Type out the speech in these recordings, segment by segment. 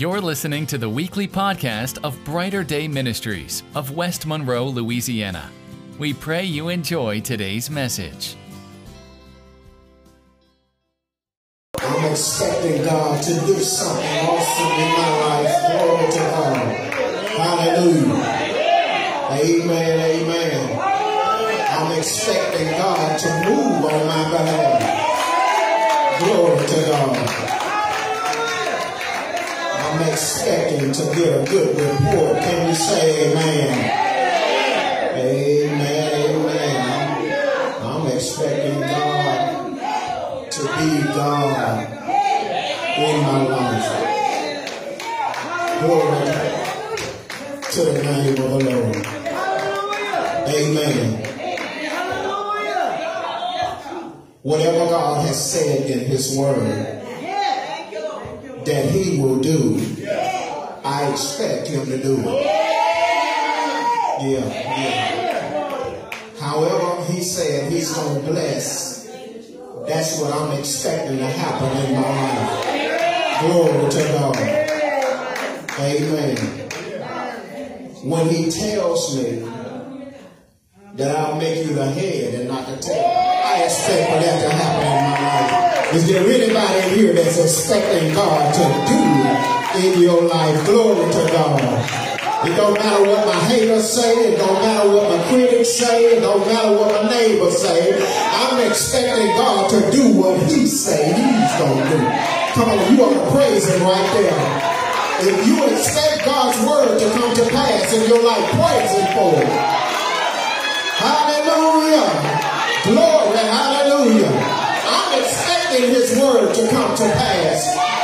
You're listening to the weekly podcast of Brighter Day Ministries of West Monroe, Louisiana. We pray you enjoy today's message. I'm expecting God to do something awesome in my life. Glory to God. Hallelujah. Amen. Amen. I'm expecting God to move on my behalf. Glory to God. Expecting to get a good report. Can you say amen? Amen. Amen. I'm, expecting God to be God in my life. Glory to the name of the Lord. Amen. Whatever God has said in His Word that He will do, I expect Him to do it. Yeah, yeah. However, He said He's going to bless, that's what I'm expecting to happen in my life. Glory to God. Amen. When He tells me that I'll make you the head and not the tail, I expect for that to happen in my life. Is there anybody here that's expecting God to do in your life? Glory to God. It don't matter what my haters say. It don't matter what my critics say. It don't matter what my neighbors say. I'm expecting God to do what He say He's gonna do. Come on, you ought to praise Him right there. If you expect God's word to come to pass in your life, praise Him for it. Hallelujah. Glory, hallelujah. I'm expecting His word to come to pass.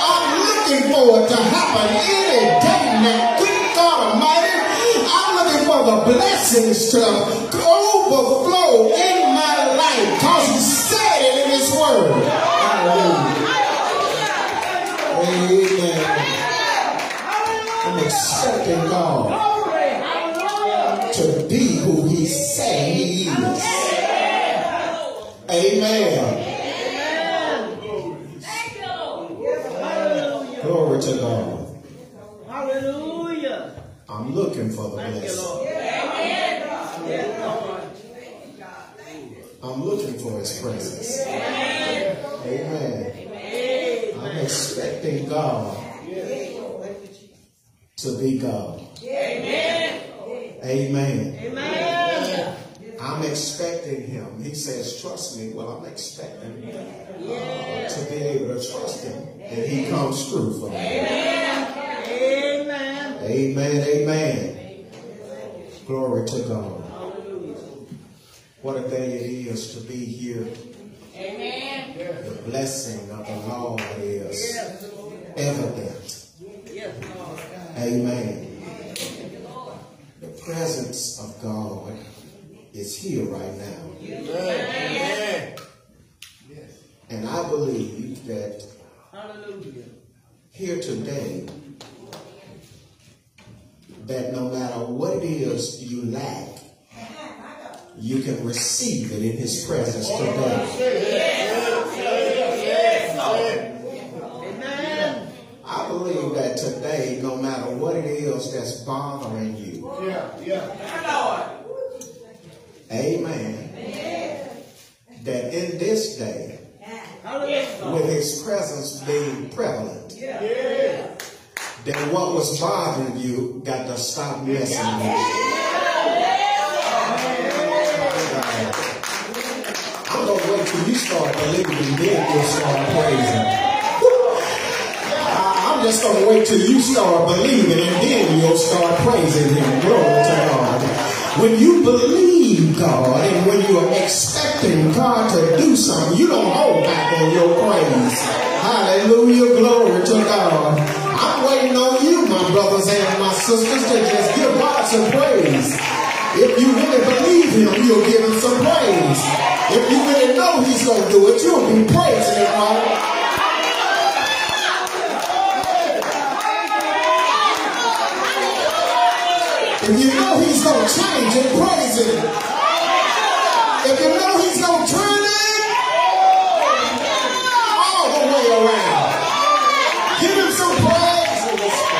Looking for it to happen any day now. Good God Almighty, I'm looking for the blessings to overflow in my life because He said it in His word. Hallelujah. Amen. I'm expecting God to be who He said He is. Amen. Glory to God. Hallelujah. I'm looking for the blessing. I'm looking for His presence. Amen. I'm expecting God to be God. Amen. Amen. I'm expecting Him. He says, trust me. Well, I'm expecting uh, to be able to trust Him. And He comes through for me. Amen. Amen. Amen. Glory to God. What a day it is to be here. Amen. The blessing of the Lord is evident. Yes, Lord. Amen. The presence of God is here right now. And I believe that Hallelujah. here today, that no matter what it is you lack, you can receive it in His presence today. I believe that today, no matter what it is that's bothering you, Yeah, yeah. amen, that in this day, with His presence being prevalent, then what was bothering you got to stop messing with you. I'm gonna wait till you start believing, then you'll start praising. I'm just gonna wait till you start believing, and then you'll start praising Him. Glory to God. When you believe God, and when you are expecting God to do something, you don't hold back on your praise. Hallelujah, glory to God. Brothers and my sisters, to just give God some praise. If you really believe Him, you'll give Him some praise. If you really know He's going to do it, you'll be praising Him, right? If you know He's going to change it, praise Him. If you know He's going to turn it all the way around, give Him some praise in this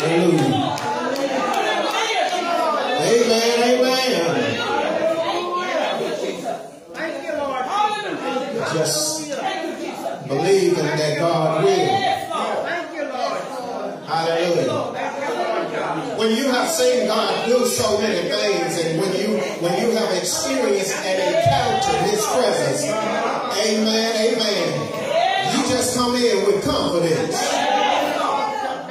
Hallelujah. Amen, amen. Thank you, Lord. Just believing that God will. Thank you, Lord. Hallelujah. Thank you, Lord God. When you have seen God do so many things and when you when you have experienced and encountered his presence, amen, amen. You just come in with confidence.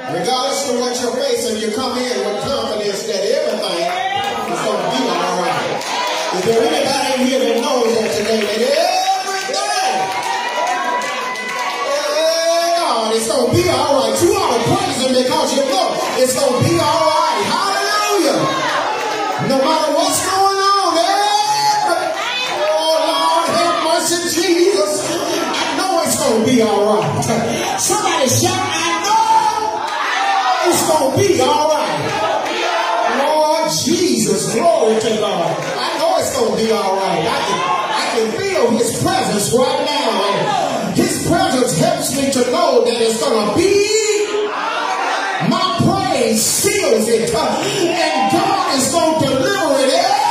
Regardless of what you're facing, you come in with confidence that everything is going to be all right. Is there anybody here that knows that today? That everything, God, it's going to be all right. You ought to praise Him because you know it's going to be all right. I know it's going to be all right. Lord Jesus, glory to God. I know it's going to be all right. I can, I can feel His presence right now. His presence helps me to know that it's going to be. My praise seals it. And God is going to deliver it.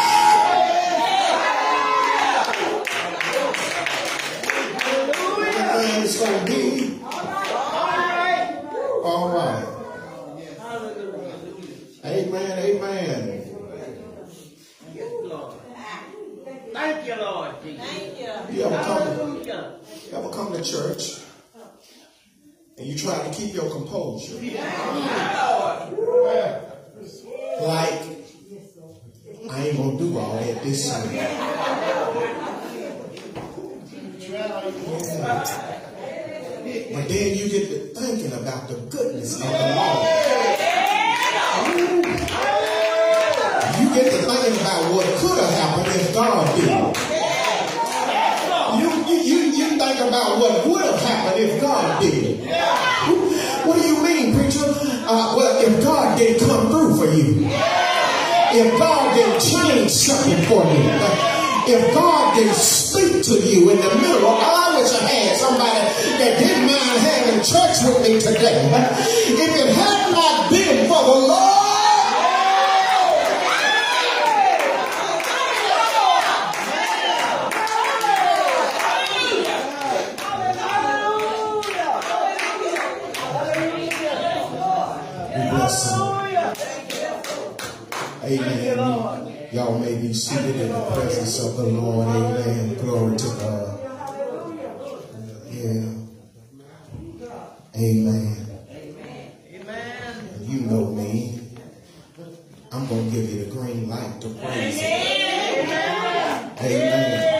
Everything is going to be all right. Amen, amen. Yes, Lord. Thank you, Lord Jesus. You ever come, you ever come to church and you try to keep your composure? Like, I ain't gonna do all that this time. But then you get to thinking about the goodness of the Lord. You get to thinking about what could have happened if God did. What would have happened if God did. What do you mean, preacher? Uh, well, if God didn't come through for you, if God didn't change something for you, uh, if God didn't speak to you in the middle of, I wish I had somebody that didn't mind having church with me today. If it had not been for the Lord, we bless him. Amen. Y'all may be seated in the presence of the Lord. Amen. Glory to God. Yeah. Amen. Amen. You know me. I'm going to give you the green light to praise Him. Amen.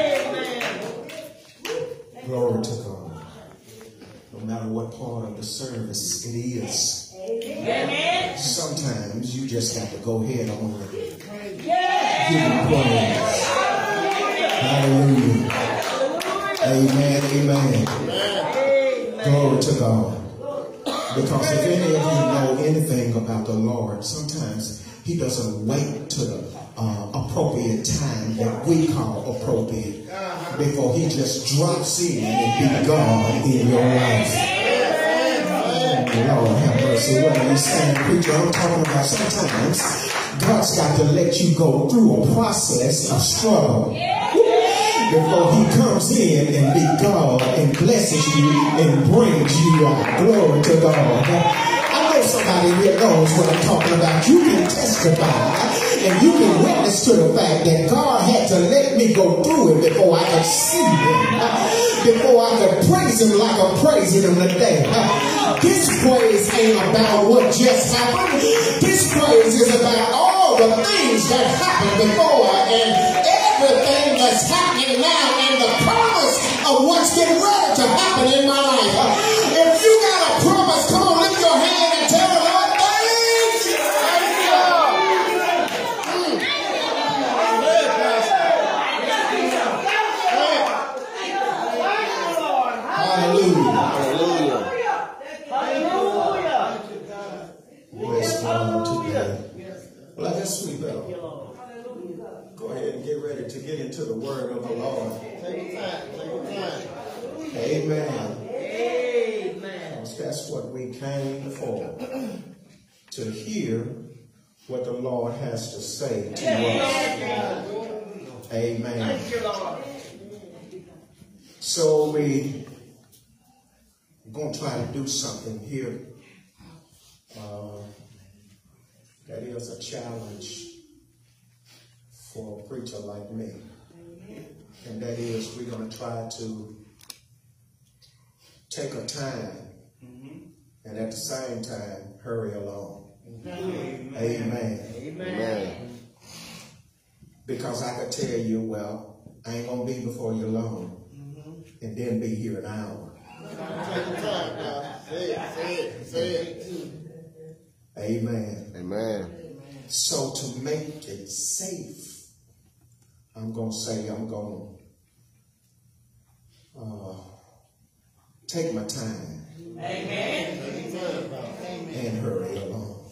Glory to God. No matter what part of the service it is. Amen. Sometimes you just have to go ahead on and give him praise. Hallelujah. Amen. Amen. Glory to God. Because if any of you know anything about the Lord, sometimes He doesn't wait to the uh, appropriate time that we call appropriate before He just drops in and be God in your life. Lord have mercy. Are you saying, preacher? I'm talking about sometimes God's got to let you go through a process of struggle before he comes in and be God and blesses you and brings you. Glory to God. I know somebody here knows what I'm talking about. You can testify and you can witness to the fact that God had to let me go through it before I could see him, before I could praise him like I'm praising him today. This praise ain't about what just happened. This praise is about the things that happened before and everything that's happening now and the promise of what's getting ready to happen in my life. If you got a promise, come on, lift your hand and tell the Lord, thank you. Hallelujah. Hallelujah. Bless God today. Well, I guess we better go ahead and get ready to get into the word of the Lord. Amen. Amen. That's what we came for. to hear what the Lord has to say to us. Amen. Thank you, Lord. So we going to try to do something here. Uh, that is a challenge for a preacher like me. And that is we're going to try to take a time and at the same time hurry along. Amen. Amen. Because I could tell you, well, I ain't going to be before you long and then be here an hour. Say it, say it, say it. Amen. Amen. So to make it safe, I'm going to say I'm going to uh, take my time Amen. and hurry along.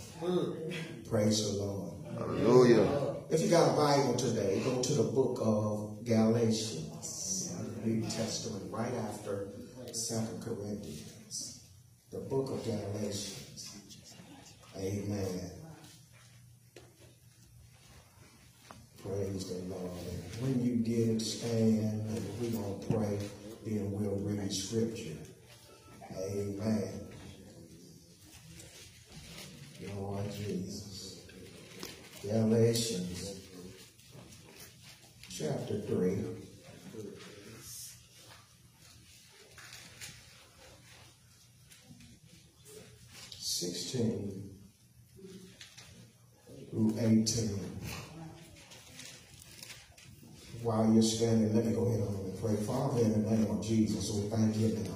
Praise the Lord. Hallelujah. If you got a Bible today, go to the book of Galatians, New Testament, right after Second Corinthians. The book of Galatians. Amen. Praise the Lord. And when you get it, stand, and we're going to pray, then we'll read scripture. Amen. Lord Jesus. Galatians chapter 3. Sixteen through eighteen. While you're standing, let me go ahead on and pray. Father, the name of Jesus, we thank you now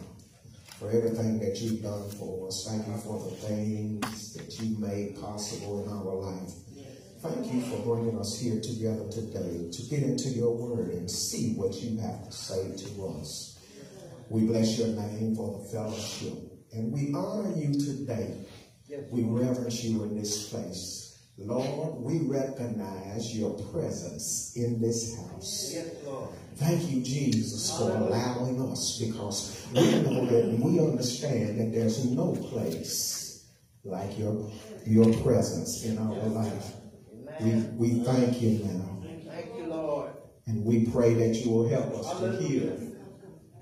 for everything that you've done for us. Thank you for the things that you made possible in our life. Thank you for bringing us here together today to get into your word and see what you have to say to us. We bless your name for the fellowship and we honor you today. We reverence you in this place. Lord, we recognize your presence in this house. Yes, Lord. Thank you, Jesus, for allowing us because we know that we understand that there's no place like your, your presence in our life. We, we thank you now Thank you, Lord. and we pray that you will help us to hear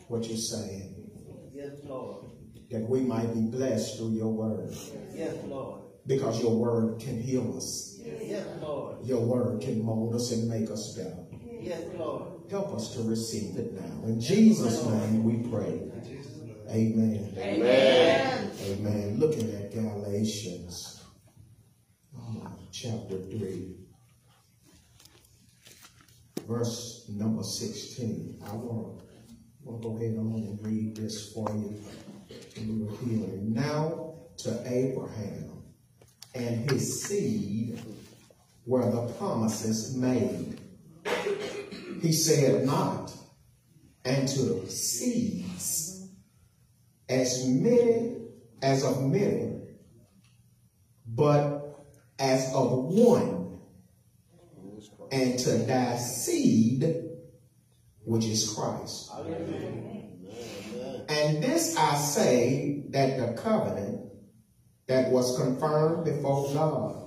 what you're saying, Yes, Lord. that we might be blessed through your word Yes, Lord. Because your word can heal us. Yes, Lord. Your word can mold us and make us better. Yes, Lord. Help us to receive it now. In Jesus' name we pray. Amen. Amen. Amen. Looking at Galatians uh, chapter 3, verse number 16. I want to go ahead on and read this for you. And we were hearing. Now to Abraham and his seed were the promises made. He said not, and to seeds as many as of many, but as of one, and to thy seed, which is Christ. And this I say that the covenant that was confirmed before God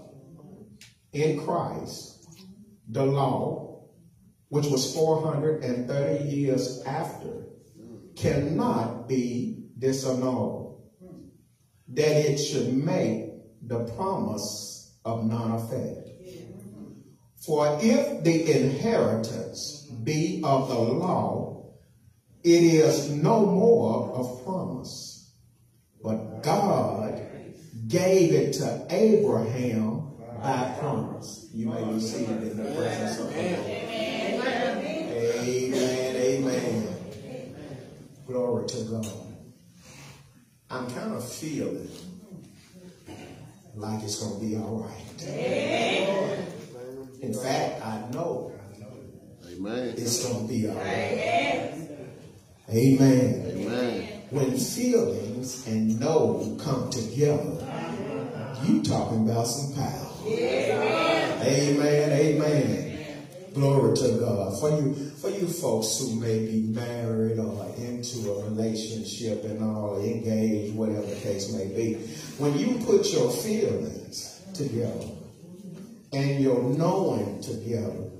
in Christ, the law, which was 430 years after, cannot be disannulled, that it should make the promise of none effect. For if the inheritance be of the law, it is no more of promise, but God gave it to Abraham by promise. You may be seated in the presence of the Lord. Amen. Amen. Glory to God. I'm kind of feeling like it's going to be all right. In fact, I know Amen. it's going to be all right. Amen. Amen. When feelings and know come together, you talking about some power. Amen. Amen. Glory to God. For you, for you folks who may be married or into a relationship and all, engaged, whatever the case may be, when you put your feelings together and your knowing together,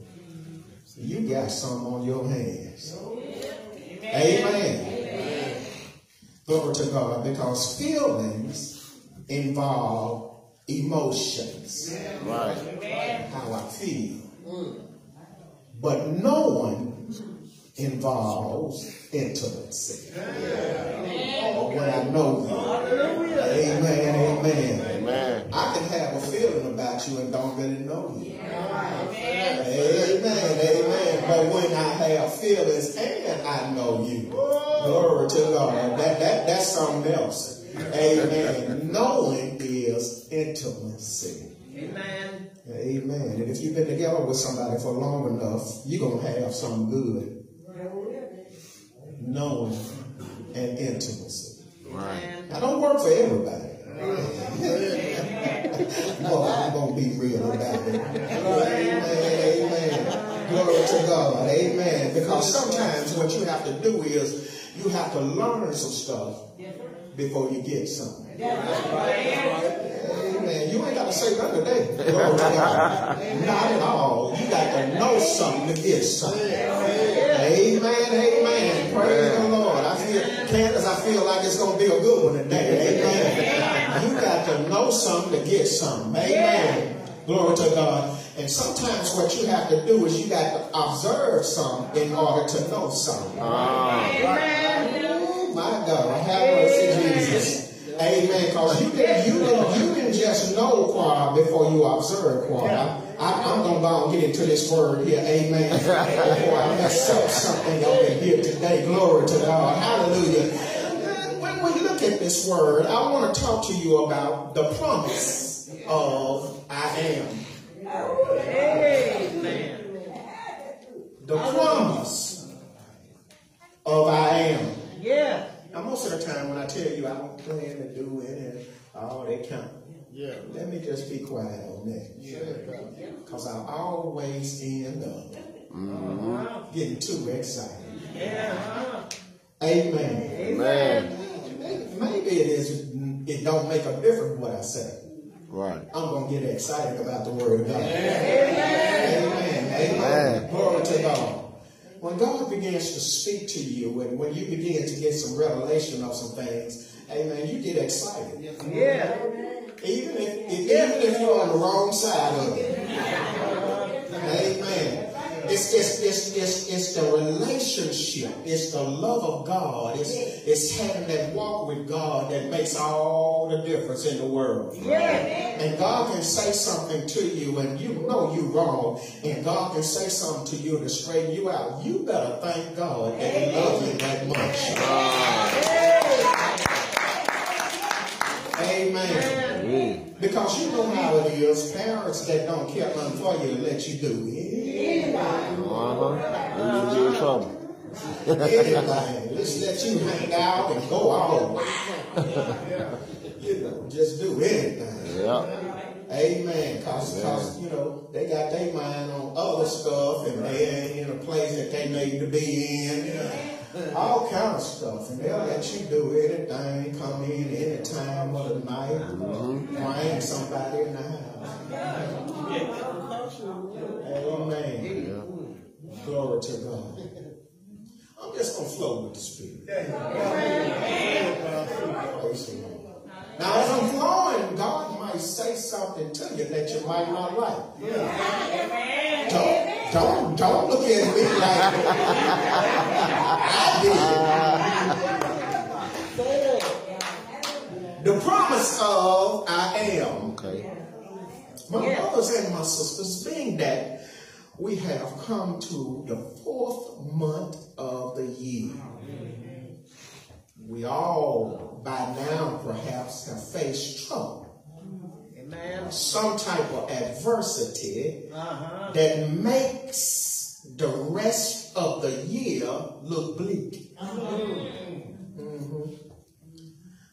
you got some on your hands. Amen. Glory to God, because feelings involve emotions. Right. How I feel. But knowing involves intimacy. Or when I know you. Amen, amen. Amen. I can have a feeling about you and don't really know you. Amen, amen. But when I have feelings and I know you, glory to God, that, that, that's something else. Amen. Knowing is intimacy. Amen. Amen. And if you've been together with somebody for long enough, you're going to have some good knowing and intimacy. Right. I don't work for everybody. well, I'm going to be real about it. Amen. Amen. Glory to God. Amen. Because sometimes what you have to do is you have to learn some stuff before you get something. Amen. You ain't got to say nothing today. God. Not at all. You got to know something to get something. Amen. Amen. Praise the Lord. I feel, Candace, I feel like it's going to be a good one today. Amen. You got to know something to get something. Amen. Glory to God. And sometimes what you have to do is you got to observe something in order to know something. Oh, my God. Have mercy, Jesus. Amen. Because you didn't, you, you didn't just know choir before you observe choir. I, am going to go and get into this word here. Amen. Before I mess up something in here today. Glory to God. Hallelujah. When we look at this word, I want to talk to you about the promise of I am. The promise of I am. Yeah. Now, most of the time when I tell you I don't plan to do it and all that kind Yeah. let me just be quiet on that. Because I always end up mm-hmm. getting too excited. Yeah. Amen. Amen. Maybe it is, it don't make a difference what I say. Right. I'm going to get excited about the word of God. Amen. Amen. Amen. Glory to God. When God begins to speak to you and when you begin to get some revelation of some things, amen, you get excited. Yeah. Even if, if even if you're on the wrong side of it. Amen. It's, it's, it's, it's, it's the relationship. It's the love of God. It's, it's having that walk with God that makes all the difference in the world. And God can say something to you and you know you're wrong. And God can say something to you to straighten you out. You better thank God that He loves you that much. Amen. Because you know how it is. Parents that don't care nothing for you let you do anything. Uh-huh. You in trouble. Anything. Just let you hang out and go all You know, just do anything. Yeah. Amen. Because, you know, they got their mind on other stuff and they ain't in a place that they need to be in. All kind of stuff. And they'll let you do anything, come in any time of the night, bring somebody in the house. Amen. Glory to God. I'm just going to flow with the Spirit. Now, as I'm flowing, God might say something to you that you might not like. Don't, don't, don't look at me like I did. The promise of I am. Okay. My brothers and my sisters, being that we have come to the fourth month of the year, we all by now perhaps have faced trouble, Amen. some type of adversity Uh-huh. that makes the rest of the year look bleak. Mhm.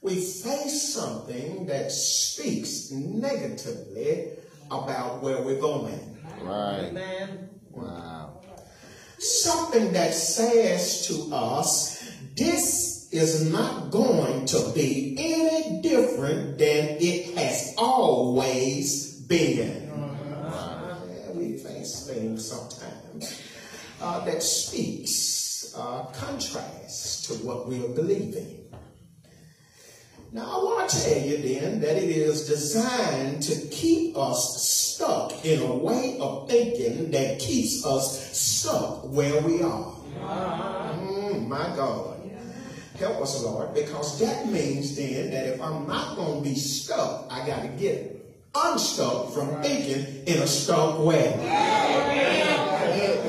We face something that speaks negatively about where we're going. Right. Amen. Wow. something that says to us, this is not going to be any different than it has always been. Yeah, we face things sometimes uh, that speaks uh, contrast to what we are believing. Now, I want to tell you then that it is designed to keep us stuck in a way of thinking that keeps us stuck where we are. Mm, my God. Help us, Lord, because that means then that if I'm not going to be stuck, I got to get unstuck from thinking in a stuck way. I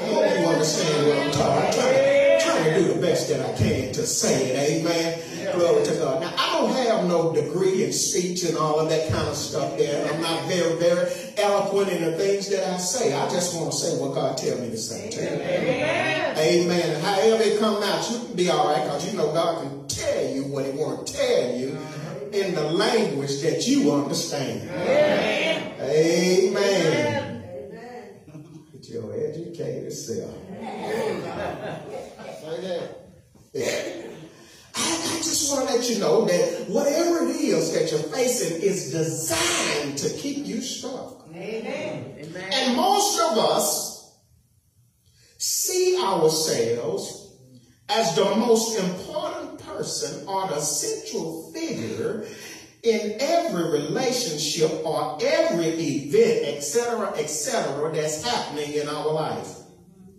hope you understand what I'm talking about. Do the best that I can to say it. Amen. Glory to God. Now, I don't have no degree in speech and all of that kind of stuff there. I'm not very, very eloquent in the things that I say. I just want to say what God tell me to say to. Amen. Amen. However it come out, you can be all right because you know God can tell you what he want to tell you uh-huh. in the language that you understand. Amen. Amen. Get your educated self. Say that. Yeah. I, I just want to let you know that whatever it is that you're facing is designed to keep you stuck. Amen. Amen. And most of us see ourselves as the most important person or the central figure in every relationship or every event, etc., etc., that's happening in our life.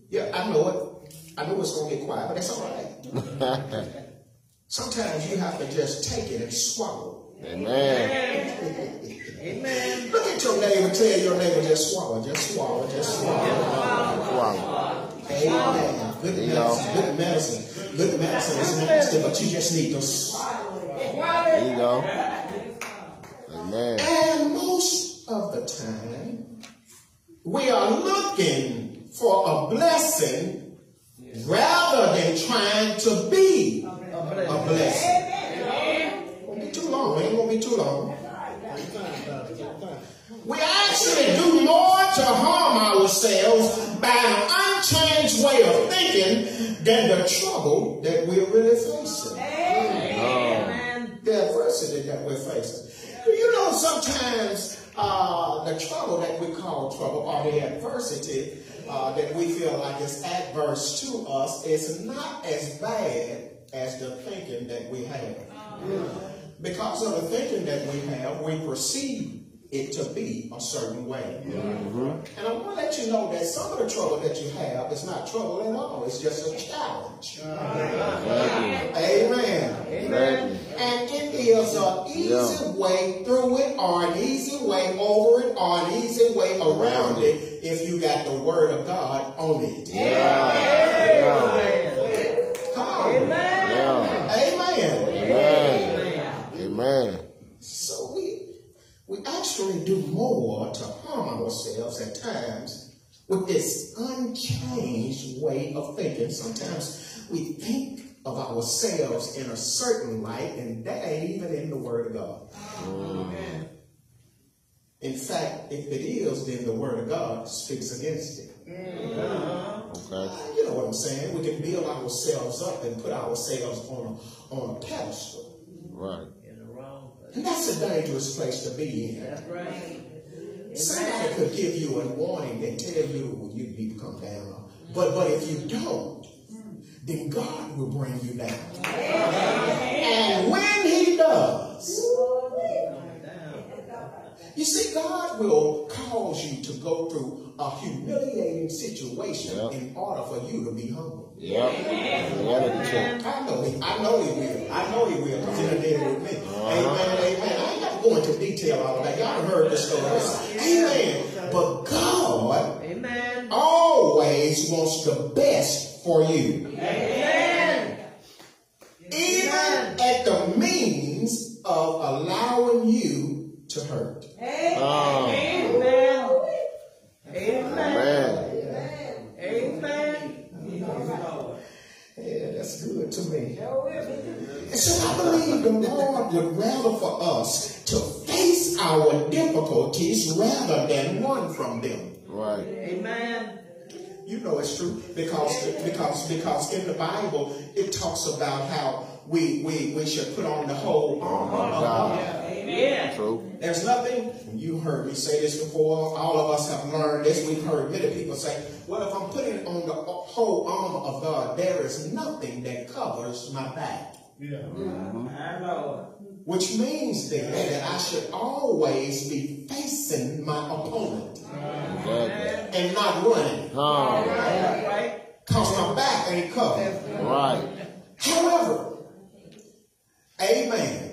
Yeah, I know it. I know it's going to get quiet, but that's all right. Sometimes you have to just take it and swallow. Amen. Amen. Look at your neighbor, tell your neighbor, just swallow, just swallow, just swallow. Swallow. Amen. Good There medicine, good medicine. Good medicine is nasty, but you just need to swallow. There you go. Amen. And most of the time, we are looking for a blessing rather than trying to be a blessing. Won't be too long, ain't gonna be too long. We actually do more to harm ourselves by an unchanged way of thinking than the trouble that we're really facing. Amen. The adversity that we're facing. You know, sometimes uh, the trouble that we call trouble or the adversity uh, that we feel like is adverse to us is not as bad as the thinking that we have. Because of the thinking that we have, we perceive it to be a certain way. Mm-hmm. And I want to let you know that some of the trouble that you have is not trouble at all. It's just a challenge. Amen. Amen. And it is an easy way through it, or an easy way over it, or an easy way around it if you got the Word of God on it. Come on. Yeah. Amen. Amen. Amen. So we we actually do more to harm ourselves at times with this unchanged way of thinking. Sometimes we think of ourselves in a certain light, and that ain't even in the Word of God. In fact, if it is, then the Word of God speaks against it. Mm-hmm. Uh, okay. You know what I'm saying? We can build ourselves up and put ourselves on a, on a pedestal. Right. In the wrong place. And that's a dangerous place to be in. That's right. Somebody could give you a warning and tell you you need to come down. But but if you don't, then God will bring you down. And when He does, you see, God will cause you to go through a humiliating situation Yeah. in order for you to be humble. Yep. Reality check. I know he, I know he will. I know he will because he did it with me. Amen, amen. I ain't got to go into detail all of that. Y'all done heard the stories. Amen. But God Amen. always wants the best for you. Amen. Even at the means of allowing you to hurt. Oh. Amen. Amen. Amen. Amen. Yeah, good to me. And so I believe the Lord would rather for us to face our difficulties rather than run from them. Right. Amen. You know it's true because because because in the Bible it talks about how we we, we should put on the whole oh armor of God. Amen. True. There's nothing, you heard me say this before, all of us have learned this, we've heard many people say, well, if I'm putting on the whole armor of God, there is nothing that covers my back. My Lord. Which means then that I should always be facing my opponent Exactly. and not running. Huh. That's right. Cause my back ain't covered. Right. However, amen.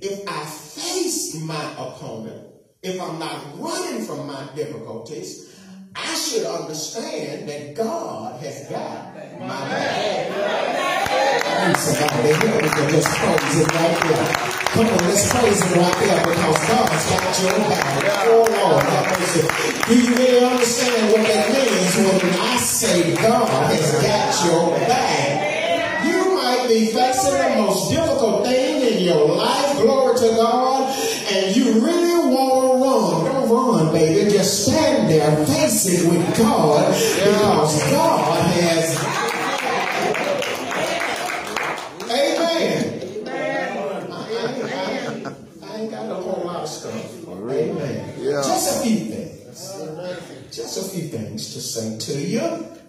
If I face my opponent, if I'm not running from my difficulties, I should understand that God has got my back. Come on, let's praise it right there because God's got your back. Oh Lord, have mercy. Do you really understand what that means when I say God has got your back? You might be facing the most difficult thing in your life, glory to God, and you really want to run. Don't run, baby. Just stand there, face it with God, because God has. Amen. I, I, ain't- got a whole lot of stuff. Amen. Yeah. Just a few things. Just a few things to say to you.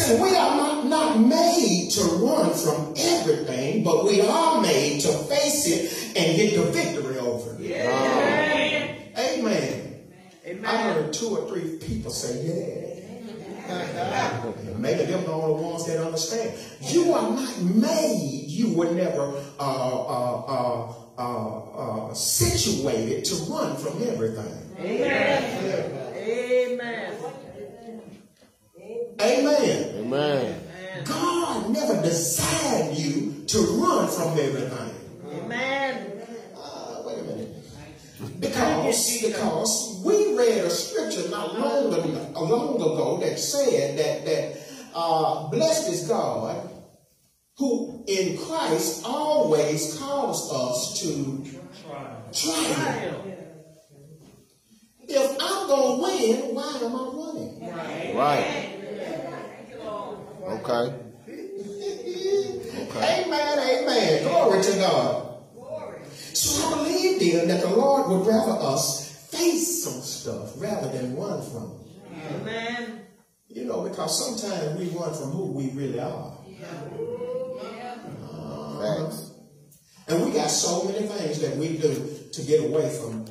Listen, we are not, not made to run from everything, but we are made to face it and get the victory over it. Amen. I heard two or three people say, yeah. Maybe them the only ones that understand. You are not made, you were never uh, uh, uh, uh, uh, situated to run from everything. Amen. Amen. Amen. Amen. Amen. God never designed you to run from everything. Amen. Uh, wait a minute. Because, because we read a scripture not long ago, long ago that said that, that uh, blessed is God who in Christ always calls us to triumph. If I'm going to win, why am I running? Right. Okay. Amen, amen. Glory to God. Glory. So I believe then that the Lord would rather us face some stuff rather than run from it. Amen. You know, because sometimes we run from who we really are. Uh-huh. Facts. And we got so many things that we do to get away from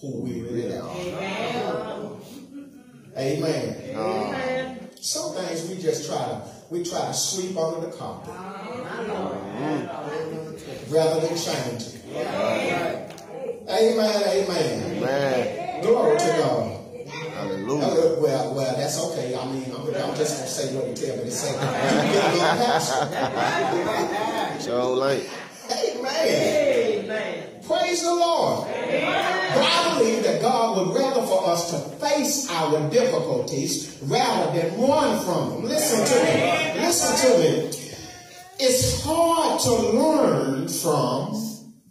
who we really are. Amen. Amen. Some things we just try to we try to sweep under the carpet rather than change it. Amen, amen. Man. Glory to God. Hallelujah. Uh, well, well, that's okay. I mean, I'm, I'm just gonna say what you tell me to say. You get a little pastor. So ain't. Amen. Amen. Praise the Lord. But I believe that God would rather for us to face our difficulties rather than run from them. Listen to me. Listen to me. It's hard to learn from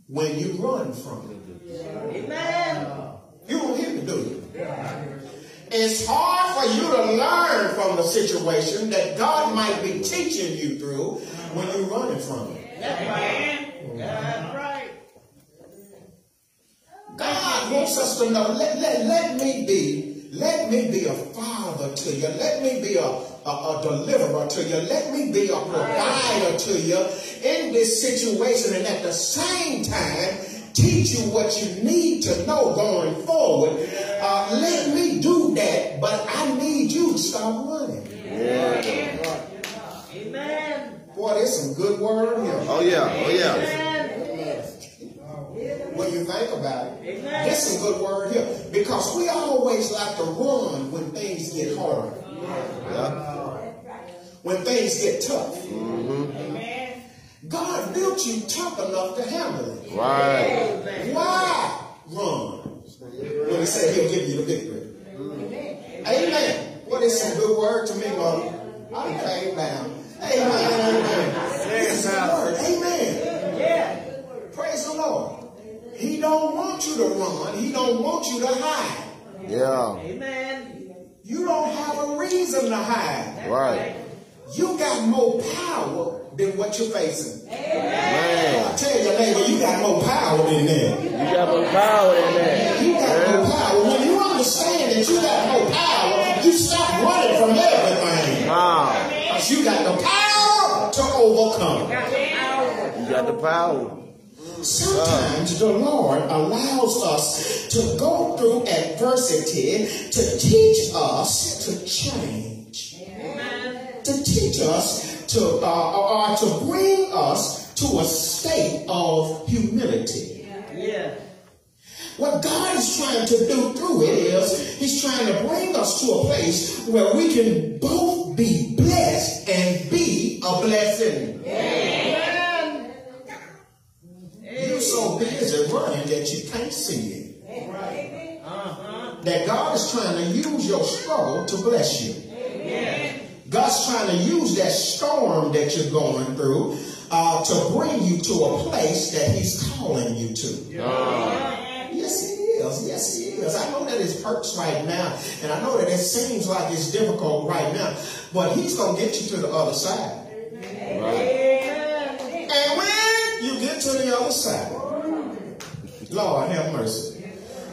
when you run from it. Amen. You don't hear me, do you? It's hard for you to learn from the situation that God might be teaching you through when you're running from it. That's right. That's right. God wants us to know, let, let, let me be, let me be a father to you. Let me be a, a, a deliverer to you. Let me be a provider to you in this situation and at the same time teach you what you need to know going forward. Uh, let me do that, but I need you to stop running. Amen. Boy, there's some good word here. Oh yeah. Oh yeah. Amen. when you think about it. Amen. This is a good word here because we always like to run when things get hard, Yeah. when things get tough. Mm-hmm. God built you tough enough to handle it. Right. Why run when He said He'll give you the victory? Amen. What is some good word to me, Mother? I done came down. Amen. Amen. This is a word. Amen. Yeah. Praise the Lord. He don't want you to run. He don't want you to hide. Yeah. Amen. You don't have a reason to hide. Right. You got more power than what you're facing. Man. Tell your neighbor you got more power than them. You got more power than that. You got more power. When you understand that you got more power, you stop running from everything. Ah. Because you got the power to overcome. You got the power. Sometimes the Lord allows us to go through adversity to teach us to change. To teach us to, uh, or to bring us to a state of humility. Yeah. What God is trying to do through it is He's trying to bring us to a place where we can both be blessed and be a blessing. You're so busy running that you can't see it. That God is trying to use your struggle to bless you. God's trying to use that storm that you're going through uh, to bring you to a place that He's calling you to. Yes, He is. Yes, He is. I know that it hurts right now, and I know that it seems like it's difficult right now, but He's going to get you to the other side. And when you get to the other side, Lord have mercy.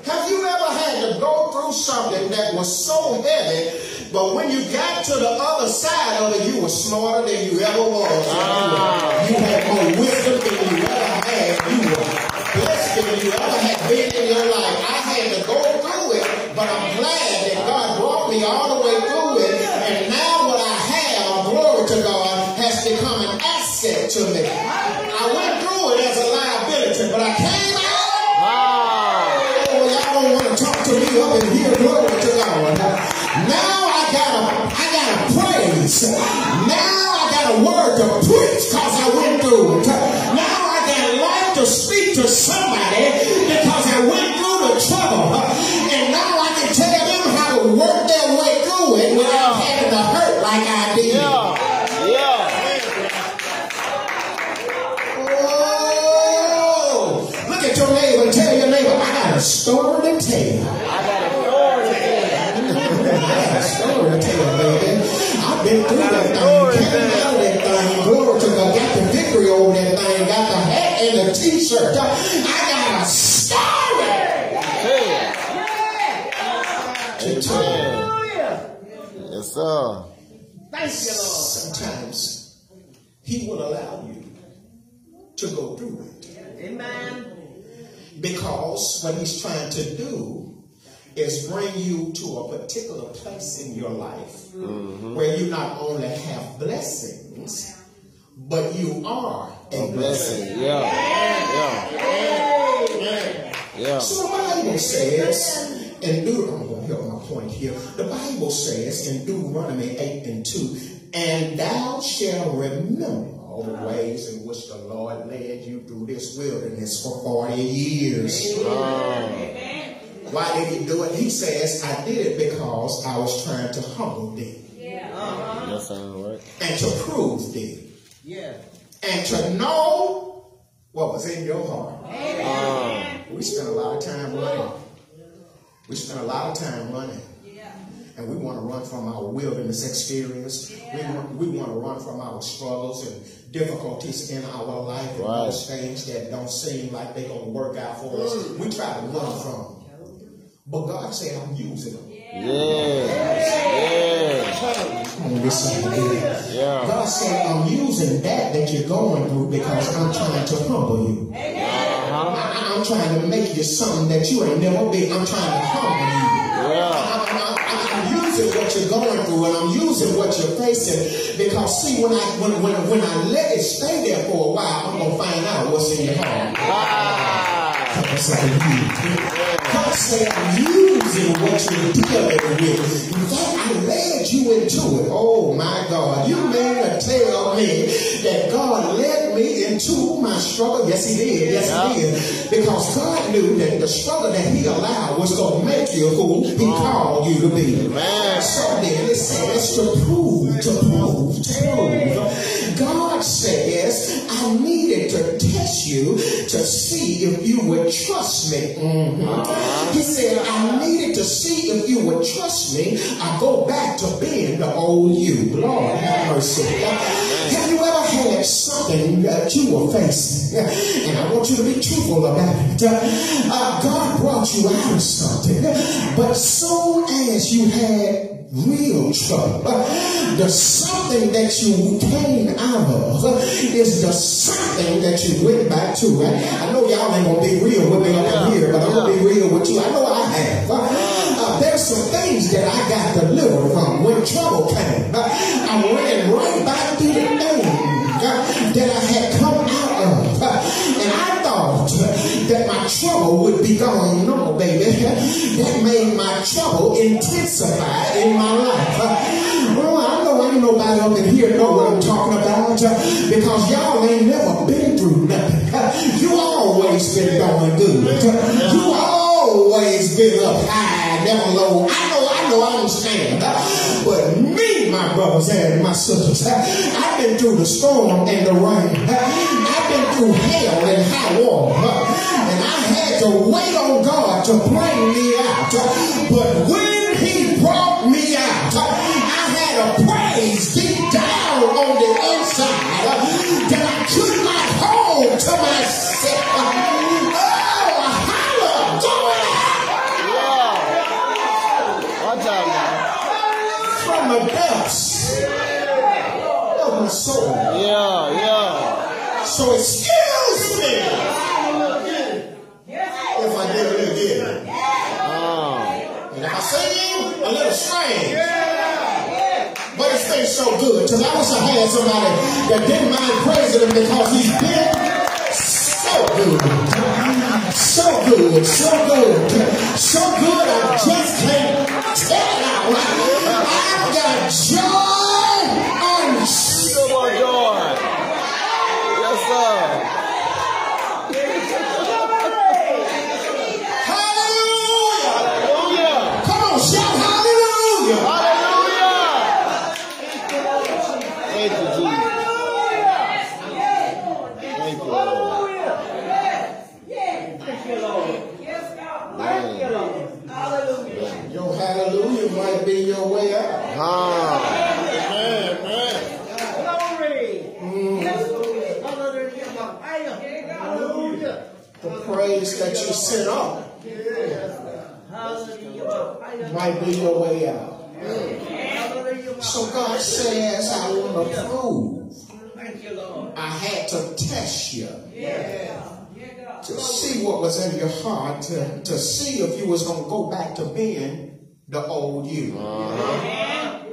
Have you ever had to go through something that was so heavy, but when you got to the other side of it, you were smarter than you ever was? Ah. You had more wisdom than you ever had. You were blessed than you ever had been in your life. I had to go through it, but I'm glad that God brought me all the way through it. And now what I have, glory to God, has become an asset to me. I went through it as a liability, but I came Praise. Now I got a word to preach because I went through it. Now I got life to speak to somebody What he's trying to do is bring you to a particular place in your life mm-hmm. where you not only have blessings, but you are a blessing. Blessing. Yeah. Yeah. Yeah. So the Bible says in Deuteronomy, I'm going to help my point here. The Bible says in Deuteronomy 8 and 2, and thou shalt remember all the ways in which the Lord led you through this wilderness for 40 years. Why did he do it? He says, I did it because I was trying to humble thee That sounds right. and to prove thee Yeah. and to know what was in your heart. Ah. We spent a lot of time running. We spent a lot of time running. And we want to run from our wilderness experience. We, want, we want to run from our struggles and difficulties in our life and Right. those things that don't seem like they're going to work out for us. Mm. We try to run from them. But God said, I'm using them. Yes. Come on, listen here. Yeah. God said, I'm using that that you're going through because I'm trying to humble you. I, I'm trying to make you something that you ain't never been. I'm trying to humble you. Yeah. I'm, Using what you're going through and I'm using what you're facing because see when I when when, when I let it stay there for a while I'm gonna find out what's in your heart. Ah. Like you. God said, I'm using what you're dealing with. In fact, I led you into it. Oh my God. You mean to tell me that God led me into my struggle? Yes, He did. Yes, He did. Because God knew that the struggle that He allowed was going to make you who He oh. called you to be. So then it says to prove, to prove, to prove. God says, I needed to test you to see if you would trust me. Mhm. He said, I needed to see if you would trust me, I go back to being the old you. Lord have mercy. Have you ever had something that you were facing? And I want you to be truthful about it. Uh, God brought you out of something, but soon as you had real trouble. The something that you came out of is the something that you went back to. I know y'all ain't gonna be real with me up here, but I'm gonna be real with you. I know I have. Uh, there's some things that I got delivered from when trouble came. Uh, I ran right back to the thing uh, that I had come out of. Uh, and I thought that my trouble would be gone. No. That made my trouble intensify in my life. Well, I know ain't nobody up in here know what I'm talking about because y'all ain't never been through nothing. You always been going good. You always been up high, never low. I know, I know, I understand. But me, my brothers and my sisters, I've been through the storm and the rain. I've been through hell and high water. Had to wait on God to bring me out. But when He brought me out, I had a praise deep down on the inside that I could not hold to myself. Oh, holla, going out Yeah. Watch out from the depths of my soul. Yeah, yeah. So excuse me if uh. I did a. Oh. And if I sing a little strange, but it's been so good. Because I wish I had somebody that didn't mind praising him because he's been so good. So good, so good, so good, I just can't tell it out. I've got joy unspeakable. Come on, joy. Yes, sir. Hallelujah. Hallelujah. Come on, shout hallelujah. Hallelujah. Thank you, Jesus. Thank you, Lord. Thank you, Lord. Thank you, Lord. Hallelujah. Your hallelujah might be your way out. Ah. Amen, man. Glory. Yes, Hallelujah. Hallelujah. The praise that you sent up Hallelujah. might be your way out. Hallelujah. So God says, I want to prove. Thank you, Lord. I had to test you Yeah. to see what was in your heart, to, to see if you was going to go back to being the old you. Uh-huh.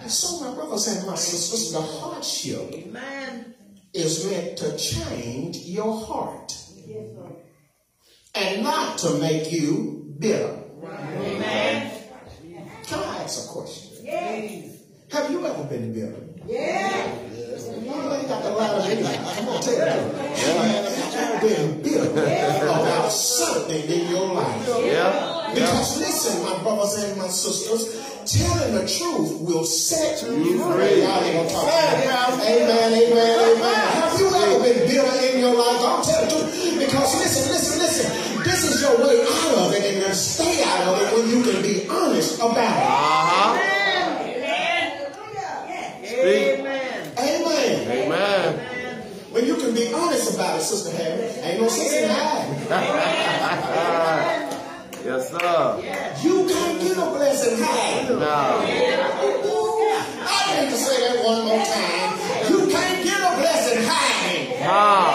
And so, my brothers and my sisters, the hardship Amen. is meant to change your heart and not to make you bitter. Amen. Can I ask a question? Yes. Have you ever been bitter? You ain't got to lie to me. Come on, take it. Have you ever been bitter about something in your life? Yeah. Because listen, my brothers and my sisters, telling the truth will set you free. Y'all ain't gonna talk about it. Amen, amen, amen. Have you ever been bitter in your life? I'll tell the truth. Because listen, listen, listen. This is your way out of it and then stay out of it when you can be honest about Uh-huh. Speak. Amen. it. Amen. Amen. When you can be honest about it, Sister Harry, ain't no sense in hiding. Yes, sir. You can't get a blessing hiding. No. I need to say that one more time. You can't get a blessing hiding. Ah.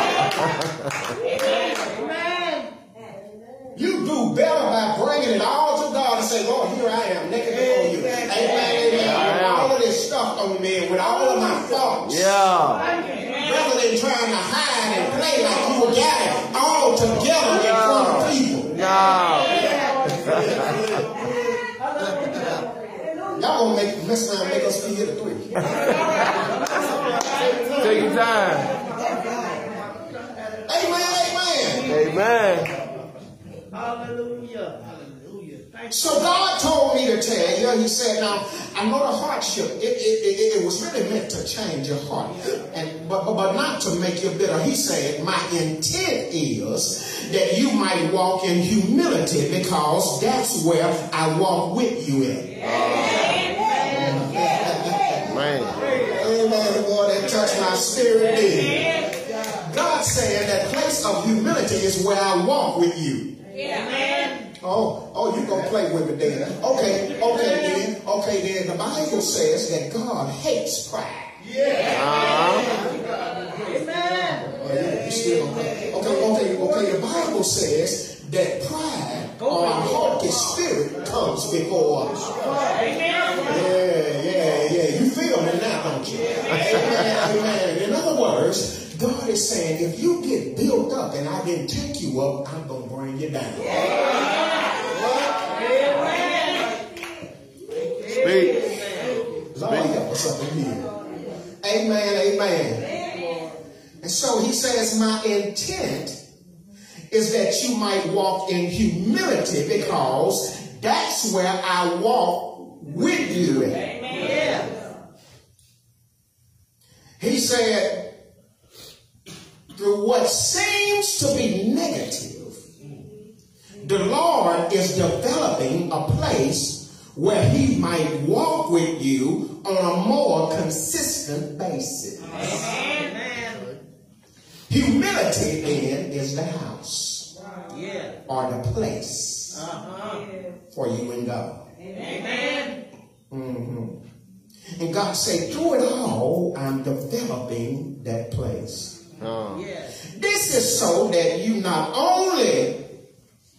Amen. You do better by bringing it all to God and say, Lord, here I am, naked before you. Amen, amen. With all of this stuff on me, with all of my faults. Yeah. Rather than trying to hide and play like you got it all together in front of people. No. Y'all gonna make mess around make us be here to three. Take your time. Amen, amen. Amen. Hallelujah. So God told me to tell you, he said, now, I know the hardship, it, it, it, it was really meant to change your heart, and but, but, but not to make you bitter. He said, my intent is that you might walk in humility because that's where I walk with you in. Man. Amen. Boy, that touched my spirit did. God said that place of humility is where I walk with you. Oh, oh, you gonna play with it then. Okay, okay then. Okay then. The Bible says that God hates pride. Uh-huh. Oh, you- still okay. Okay, okay, okay. The Bible says that pride or a haughty spirit comes before us. Yeah, yeah, yeah. You feel me now, don't you? Amen, amen. In other words, God is saying, if you get built up and I didn't take you up, I'm going to bring you down. Speak. Lord, help up in here. Amen, amen. And so he says, my intent is that you might walk in humility because that's where I walk with you. in. He said, through what seems to be negative, the Lord is developing a place where He might walk with you on a more consistent basis. Humility then is the house. Yeah, or the place. For you and God. Mhm. And God said, through it all, I'm developing that place. Uh, This is so that you not only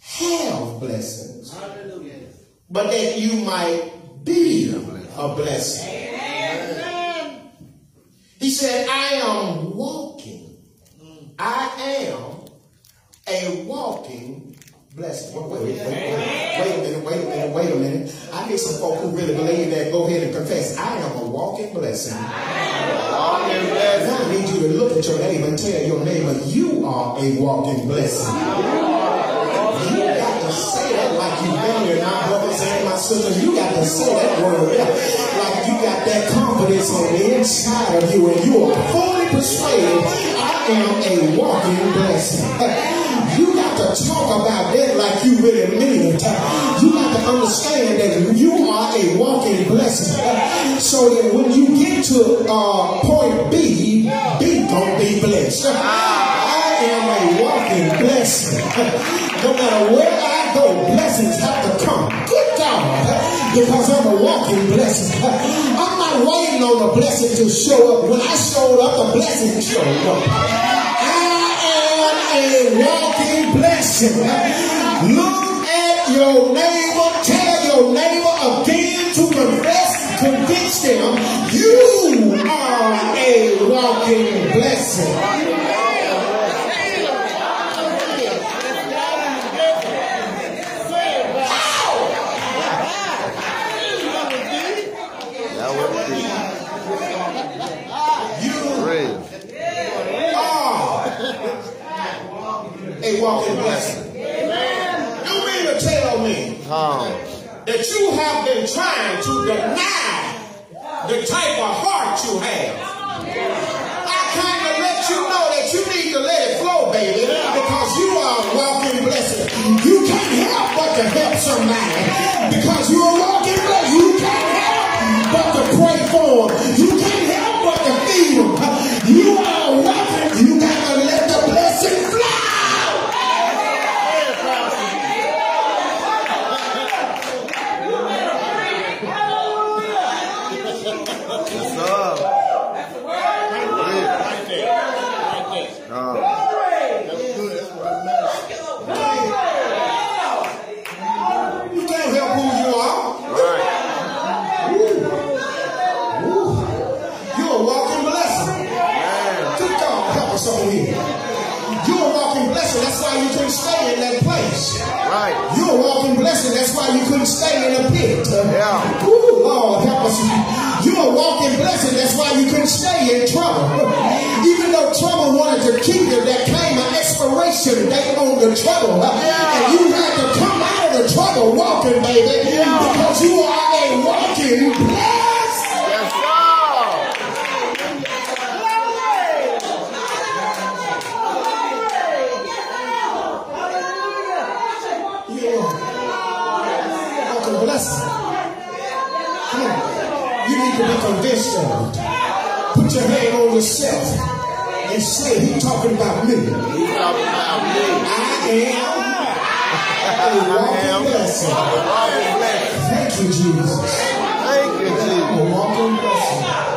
have blessings, but that you might be a blessing. He said, I am walking. I am a walking blessing. Wait, wait, wait, wait, a minute, wait a minute, wait a minute. I need some folk who really believe that. Go ahead and confess. I am a walking blessing. walking blessing. Now I need you to look at your neighbor and tell your neighbor, you are a walking blessing. You got to say that like you been here now, sisters. You got to say that word like you got that confidence on the inside of you and you are fully persuaded I am a walking blessing. You got to talk about that like you really mean it. You got to understand that you are a walking blessing. So that when you get to uh, point B, B gonna be blessed. I am a walking blessing. No matter where I go, blessings have to come. Good God, because I'm a walking blessing. I'm not waiting on the blessing to show up. When I showed up, the blessing showed up. I am a walking blessing. Look at your neighbor, tell your neighbor again to confess, convince them you are a walking blessing. That would be You real. are a walking blessing. You mean to tell me Huh. that you have been trying to deny the type of heart you have? I kind of let you know that you need to let it flow, baby, because you are a walking blessing. You can't help but to help somebody because you're a walking blessing. You can't help but to pray for them. You keep you, there came an expiration date on the trouble. And you had to come out of the trouble walking, baby. Because you are a walking blessed. Yes. You are a walking blessing. Come on. You need to be convinced of it. Put your hand on yourself and say, He talking about me. Am a walking blessing. Thank you, Jesus. Thank you, Jesus. A walking blessing.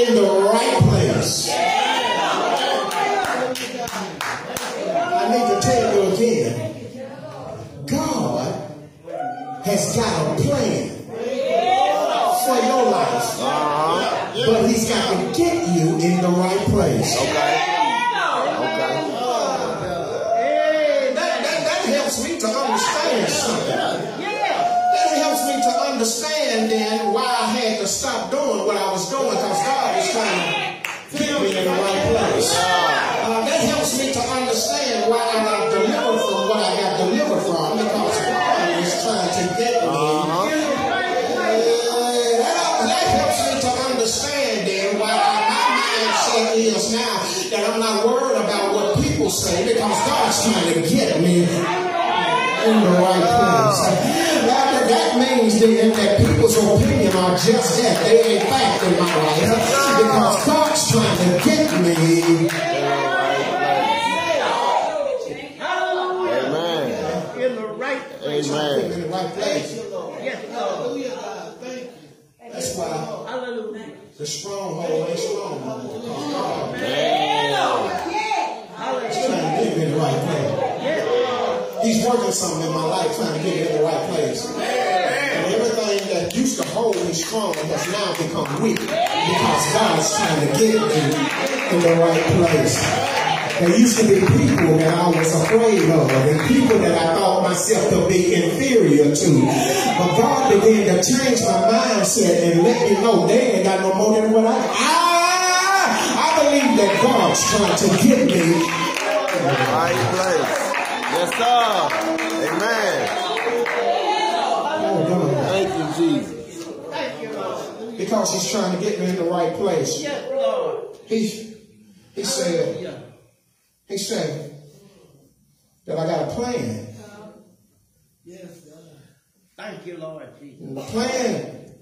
In the right place. I need to tell you again. God has got a plan for your life, uh-huh. but He's got to get you in the right place. What people say because God's trying to get me in the right place. That, that means then that people's opinion are just that. They ain't fact in my life because God's trying to get me. Amen. In the right Amen. In the right place. Yes, Lord. That's why Hallelujah. the stronghold ain't strong no more. because God is Hallelujah. trying to get me in the right. He's working something in my life trying to get me in the right place. And everything that used to hold me strong has now become weak because God's trying to get me in the right place. There used to be people that I was afraid of and people that I thought myself to be inferior to. But God began to change my mindset and let me know they ain't got no more than what I I, I believe that God's trying to get me Right place. Yes, sir. Amen. Oh, God. Thank you, Jesus. because he's trying to get me in the right place. Yes, Lord. He, he said, he said that I got a plan. Yes, God. Thank you, Lord Jesus. And the plan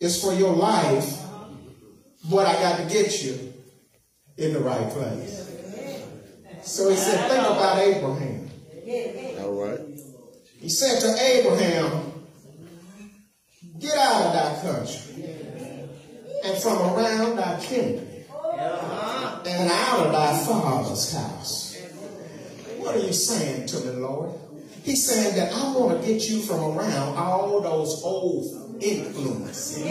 is for your life, but I got to get you in the right place. So he said, think about Abraham. All right. He said to Abraham, get out of thy country and from around thy kindred and out of thy father's house. What are you saying to me, Lord? He's saying that I want to get you from around all those old influences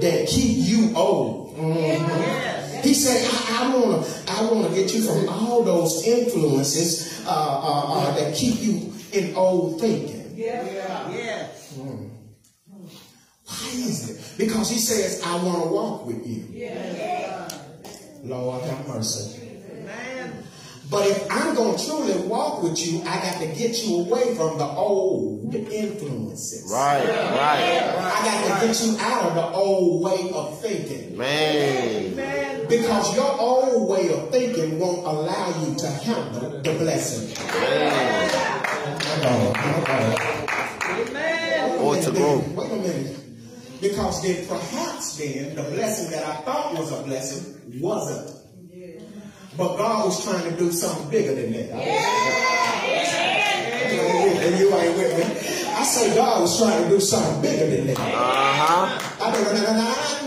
that keep you old. Mhm. He said, I, I want to I want to get you from all those influences uh, uh, uh, that keep you in old thinking. Yeah, Yes. Why is it? Because he says, I want to walk with you. Yeah. Lord have mercy. Man. But if I'm going to truly walk with you, I got to get you away from the old influences. Right, right. I got to get you out of the old way of thinking. Man. Because your own way of thinking won't allow you to handle the blessing. Uh-oh, uh-oh. Amen. Or to grow. Wait a minute. Because then perhaps then the blessing that I thought was a blessing wasn't. But God was trying to do something bigger than that. And you ain't with me. I say God was trying to do something bigger than that. Uh-huh.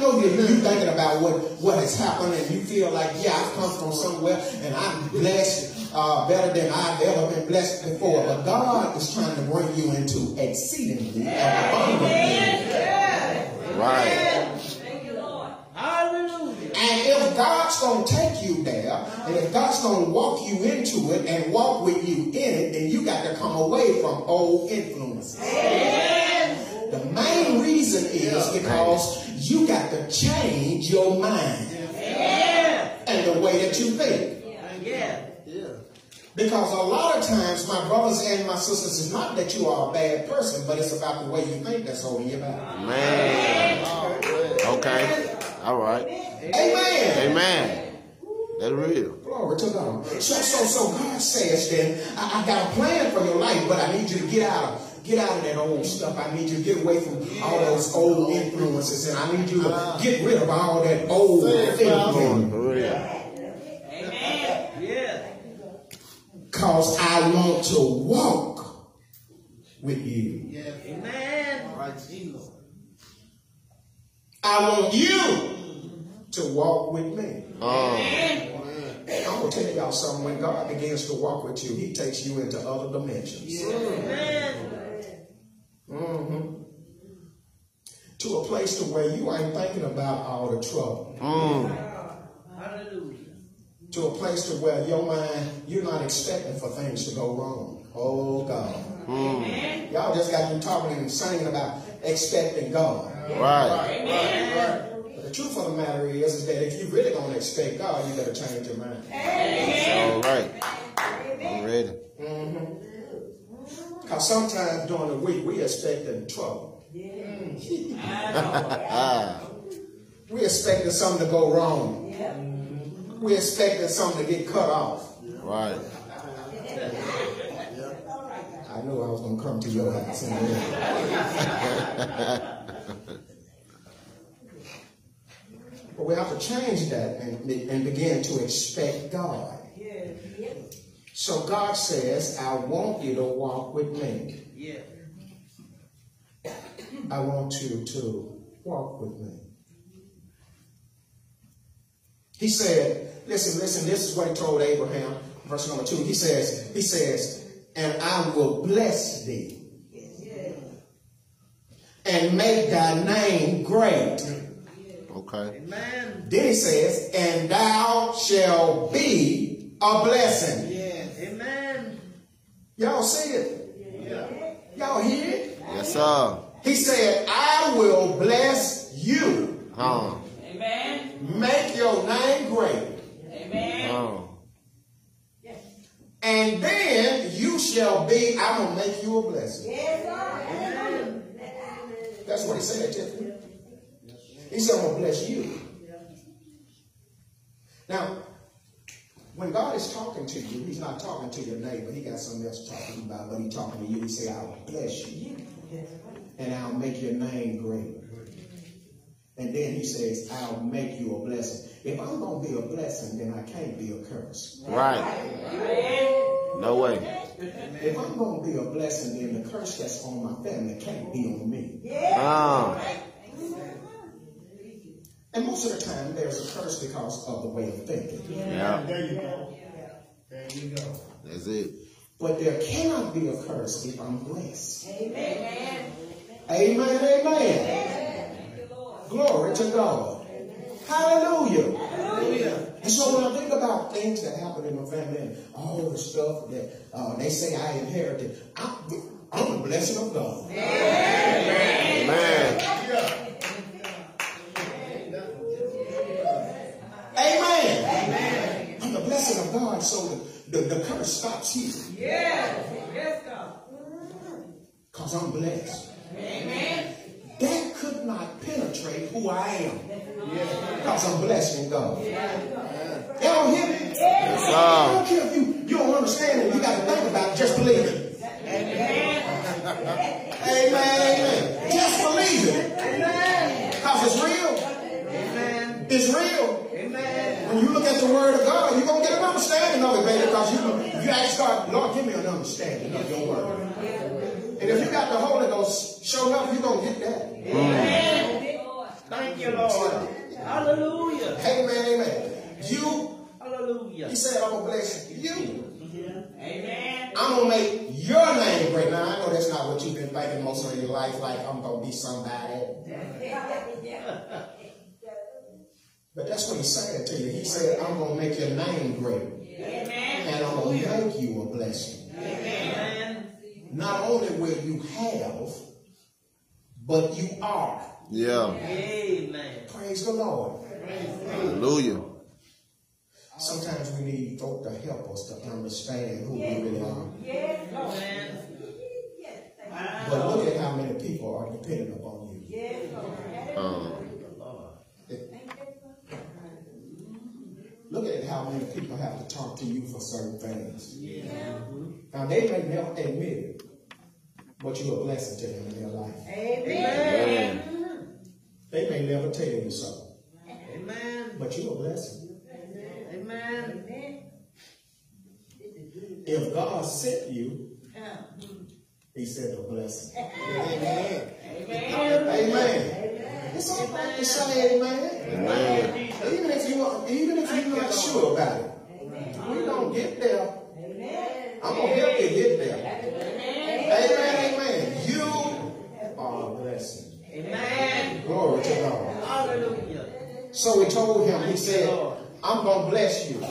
I, know- and I I you, you thinking about what, what has happened and you feel like, yeah, I've come from somewhere and I'm blessed uh, better than I've ever been blessed before. But God is trying to bring you into exceedingly and abundantly. Right. Hallelujah. And if God's going to take you there, and if God's going to walk you into it and walk with you in it, then you got to come away from old influences. The main reason is because you got to change your mind and the way that you think. Yeah. Because a lot of times, my brothers and my sisters, it's not that you are a bad person, but it's about the way you think that's holding you back. Man. Okay. All right. Amen. Amen. That's real. Glory to God. So, so, so God says then, I, I got a plan for your life, but I need you to get out of get out of that old stuff. I need you to get away from all those old influences, and I need you to get rid of all that old thinking. For real. Yeah. Cause I want to walk with you. Amen. I want you to walk with me. Oh. I'm gonna tell y'all something. When God begins to walk with you, He takes you into other dimensions. Amen. hmm To a place to where you ain't thinking about all the trouble. Mm. To a place to where your mind, you're not expecting for things to go wrong. Oh God. Y'all just got me talking and singing about expecting God. Right. But the truth of the matter is, is that if you really gonna expect God, you better change your mind. All right. I'm ready. Because sometimes during the week we expecting trouble. We expecting something to go wrong. We expecting something to get cut off. Right. I knew I was gonna come to your house. in a minute. But we have to change that and, and begin to expect God. So God says, I want you to walk with me. Yeah. I want you to walk with me. He said, listen, listen, this is what he told Abraham, verse number two. He says, he says, and I will bless thee and make thy name great. Okay. Amen. Then he says, and thou shalt be a blessing. Amen. Y'all see it? Y'all hear it? Yes, sir. He said, I will bless you. Huh. Make your name great. Oh. And then you shall be, I'm going to make you a blessing. That's what he said, Tiffany. He said, I'm going to bless you. Now, when God is talking to you, he's not talking to your neighbor. He got something else to talk to you about, but he's talking to you. He say, I'll bless you. And I'll make your name great. And then he says, I'll make you a blessing. If I'm going to be a blessing, then I can't be a curse. Right. No way. If I'm going to be a blessing, then the curse that's on my family can't be on me. Ah. And most of the time, there's a curse because of the way of thinking. Yeah. There you go. There you go. That's it. But there cannot be a curse if I'm blessed. Amen. Amen. Amen. Glory to God. Hallelujah. Hallelujah. And so when I think about things that happen in my family and all the stuff that uh, they say I inherited, I'm, I'm a blessing of God. Man. Amen. I'm the blessing of God, so the, the, the curse stops here. Yes. Yes, God. Because I'm blessed. Amen. That could not penetrate who I am. Because I'm blessed in God. Y'all don't hear me? Yes, I don't care if you, you don't understand it. You got to think about it. Just believe it. Amen. Amen. Just believe it. Because it's real. Amen. It's real. Amen. When you look at the word of God, you're going to get an understanding of it, baby. Because you, you ask God, Lord, give me an understanding of your word. And if you got the Holy Ghost, show up, you're going to get that. Amen. Thank you, Lord. Hallelujah. Amen, amen. You, Hallelujah. he said, I'm going to bless you. Amen. I'm going to make your name great. Now, I know that's not what you've been thinking most of your life, like I'm going to be somebody. But that's what he's saying to you. He said, I'm going to make your name great. Amen. And I'm going to make you a blessing. Not only will you have, but you are. Yeah. Amen. Praise the Lord. Hallelujah. Sometimes we need folk to help us to understand who we really are. Amen. But look at how many people are dependent upon you. Um, Look at how many people have to talk to you for certain things. Now they may never admit it, but you're a blessing to them in their life. man. They may never tell you so, Amen. but you're a blessing. Amen. If God sent you, He sent a blessing. Amen. Amen. It's all right to say amen. Amen. Even if you are, even if you're not sure about it, we don't get there. I'm gonna help you get there. Amen, amen. You are a blessing. Amen. Glory to God. Hallelujah. So we told him, he said, I'm gonna bless you.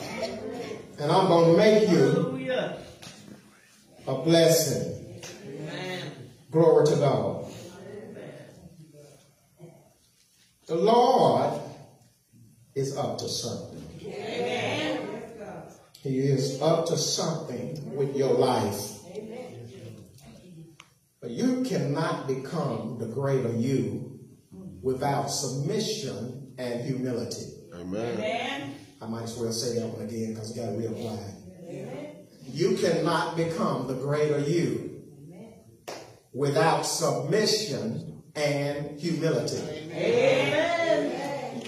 And I'm gonna make you a blessing. Amen. Glory to God. The Lord is up to something. He is up to something with your life. But you cannot become the greater you without submission and humility. Amen. I might as well say that one again because it got real quiet. You cannot become the greater you without submission and humility.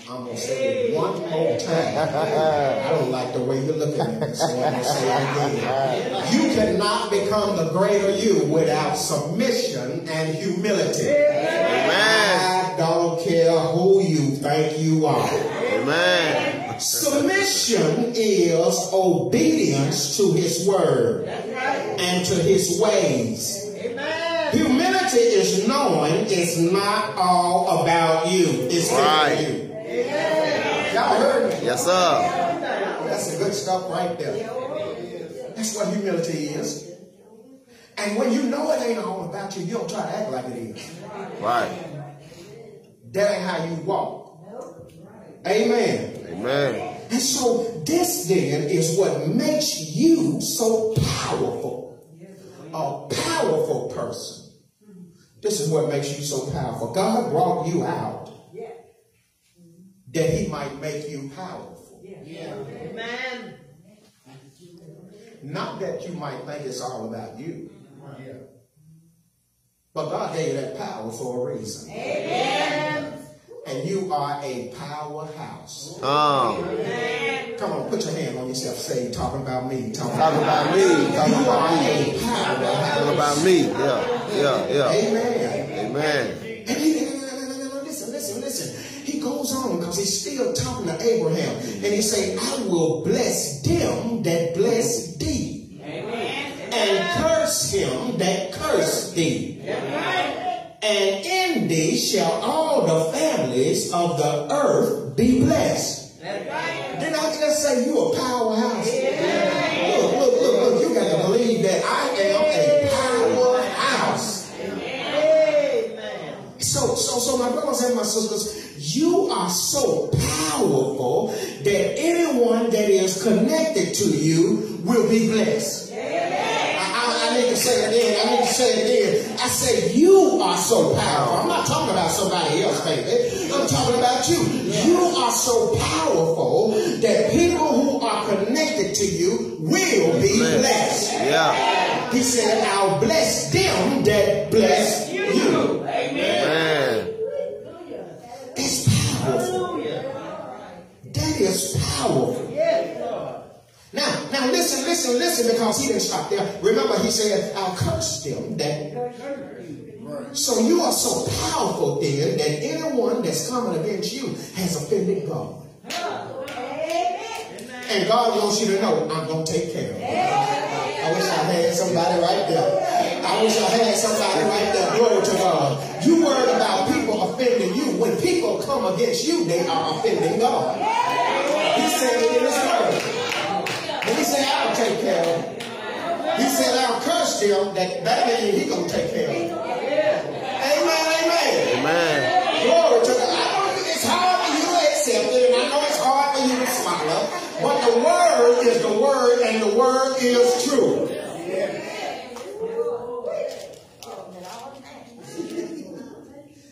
I'm going to say it one more time. I don't like the way you're looking at me, so I'm going to say it again. You cannot become the greater you without submission and humility. I don't care who you think you are. Amen. Submission is obedience to his word and to his ways. Humility is knowing it's not all about you. It's Right. for you. Y'all heard me? Yes, sir. That's the good stuff right there. That's what humility is. And when you know it ain't all about you, you don't try to act like it is. Right. That ain't how you walk. Amen. Amen. And so this then is what makes you so powerful. A powerful person. This is what makes you so powerful. God brought you out that he might make you powerful. Amen. Not that you might think it's all about you. But God gave you that power for a reason. Amen. And you are a powerhouse. Um, Come on, put your hand on yourself. Say, talking about me. Talking talking about me. Talking You about me. Talking about me. Yeah. Yeah. Yeah. Amen. Amen. He's still talking to Abraham. And he say, I will bless them that bless thee. And curse him that curse thee. And in thee shall all the families of the earth be blessed. Did I just say you a powerhouse? Look, look, look, look. You got to believe that I am a powerhouse. Amen. So, so, so, my brothers and my sisters, you are so powerful that anyone that is connected to you will be blessed. I, I, I need to say it again. I need to say it again. I say you are so powerful. I'm not talking about somebody else, baby. I'm talking about you. You are so powerful that people who are connected to you will be blessed. Yeah. He said, I'll bless them that bless you. Powerful. Now, now listen, listen, listen, because he didn't stop there. Remember, he said, I'll curse them that. So you are so powerful then that anyone that's coming against you has offended God. And God wants you to know, I'm going to take care of it. I wish I had somebody right there. I wish I had somebody right there. Glory to God. You worried about people offending you. When people come against you, they are offending God. He said it in his word. When he said, I'll take care of them. He said, I'll curse them, that, means he gonna take care of them. Amen, amen. Amen. Glory to God. I know it's hard for you to accept it, and I know it's hard for you to swallow, but the word is the word, and the word is true.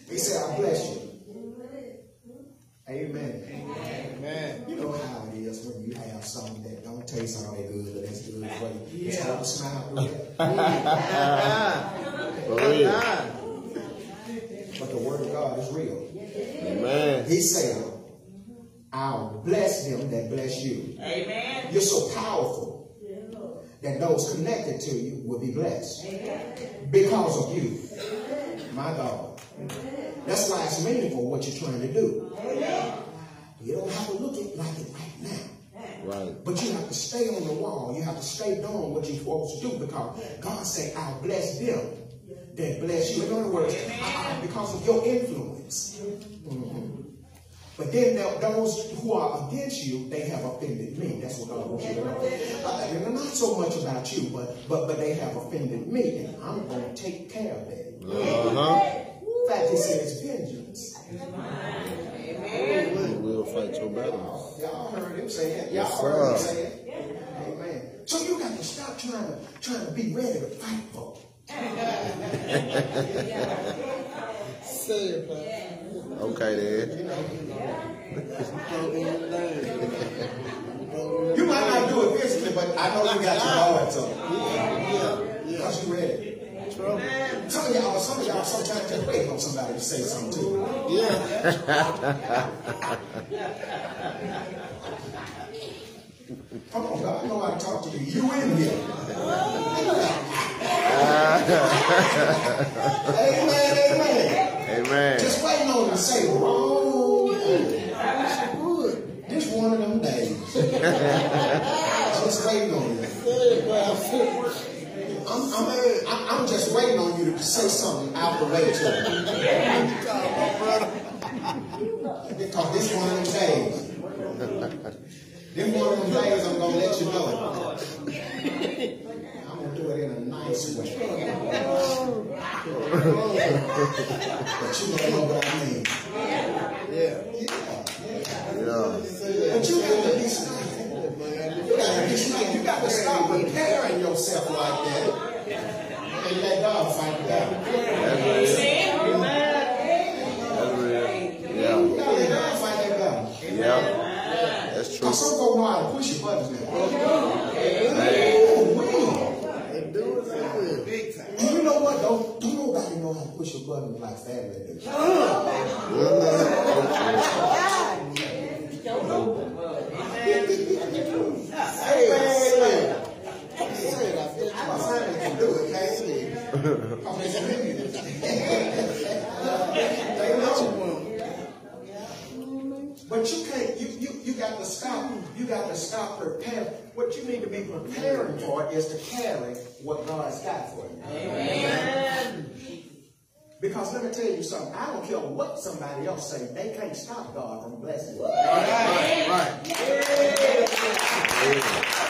He said, I bless you. Amen. Amen. You know how it is when you have something that don't taste all that good, but that's good for you. It's hard to smile through that. For. But the word of God is real. Amen. He said, I'll bless them that bless you. Amen. You're so powerful that those connected to you will be blessed because of you. My God. That's why it's meaningful what you're trying to do. You don't have to look at like it right now. Right. But you have to stay on the wall. You have to stay doing what you're supposed to do because God said, I'll bless them that bless you. In other words, I- I- because of your influence. Mhm. But then there- those who are against you, they have offended me. That's what God wants you to know. Uh, not so much about you, but but but they have offended me, and I'm going to take care of that. Uh-huh. In fact, He says vengeance. We will fight your battles. Y'all heard him say it. Y'all Yes, heard him sir. say it. Amen. So you got to stop trying to trying to be ready to fight for. Say it, Pastor. Okay then. You might not do it physically, but I know you got your heart to it. Yeah. Because you ready. Some of y'all, some of y'all sometimes just wait on somebody to say something to you. Yeah. Come on, God, I know how to talk to you. You in here. amen, amen. Amen. Just waiting on to say wrong. This one of them days. just waiting on it. I'm, I'm, I'm, just waiting on you to say something out the way to. Because this one of them days. This one of them days I'm gonna let you know. it. I'm gonna do it in a nice way. but you don't know what I mean. Yeah. Yeah. But you got to be smart. You got to be smart. You got to stop preparing yourself like that. And let God fight real. Yeah. That. That's true. Because some how to push your buttons now. Oh. They do it. Big time. And you know what? Don't, don't nobody know how to push your buttons like family do. Hey, man. Say it, I feel My family can do it, man. Because they can do it. They know. But you can't, you, you, you got to stop, you got to stop preparing. What you need to be preparing for is to carry what God's got for you. Amen. Because let me tell you something, I don't care what somebody else say, they can't stop God from blessing you. Right, right. Some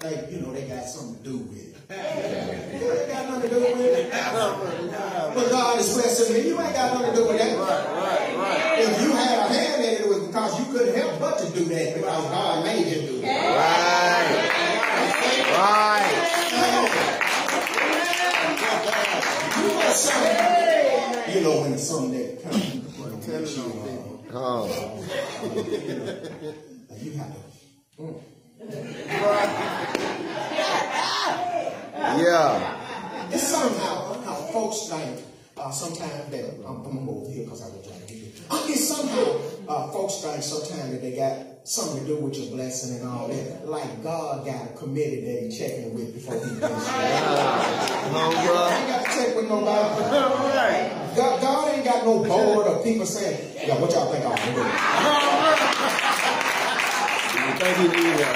folk like, like, you know, they got something to do with it. You ain't got nothing to do with it. But God is blessing me. You ain't got nothing to do with that. Right, right. If you had a hand in it, it was because you couldn't help but to do that because God made you do it. Right. Right. You know something. You know when it's something that comes from you, you have to. Mm. Yeah. It's somehow how folks think uh, sometimes that I'm, I'm gonna go over here because I was trying to get. Uh, it's somehow uh, folks think sometimes that they got something to do with your blessing and all that. Like God got a committee that he checking with before he bless you. Come on, I bro. ain't got to check with nobody. Right. God, God ain't got no board of people saying, yeah, what y'all think I'm You think you need that?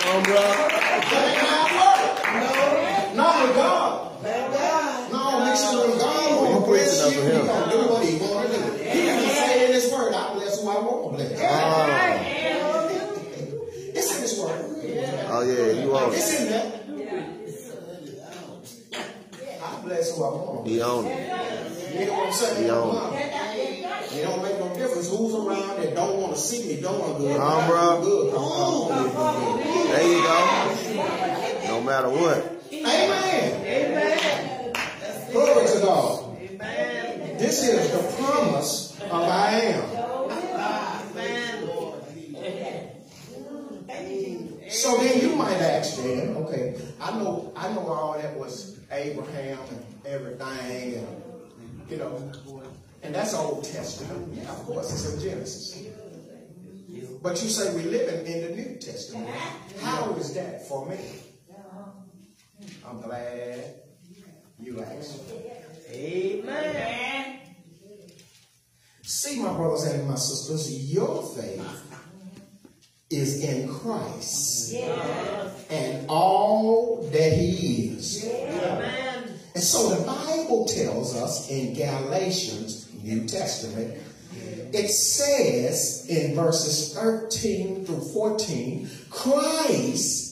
Come on, bro. Do? That ain't how it works. Not with God. No, make sure when God won't bless you, he gonna do what he want to do. He even say in his word, I bless who I want to bless. Ah. It's in his word. Oh yeah, you it. It's in there. I bless who I want. to He on it. You know what I'm saying? He on It don't make no difference who's around that don't want to see me doing good. Huh, I'm bro? Good. I'm gonna good. There you go. No matter what. Amen. Amen. Glory to God. Amen. This is the promise of I am. Amen. So then you might ask then, okay, I know I know all that was Abraham and everything and you know and that's Old Testament. Yeah, of course it's in Genesis. But you say we're living in the New Testament. How is that for me? I'm glad you asked. Amen. See, my brothers and my sisters, your faith is in Christ and all that He is. Amen. And so the Bible tells us in Galatians, New Testament, it says in verses 13 through 14, Christ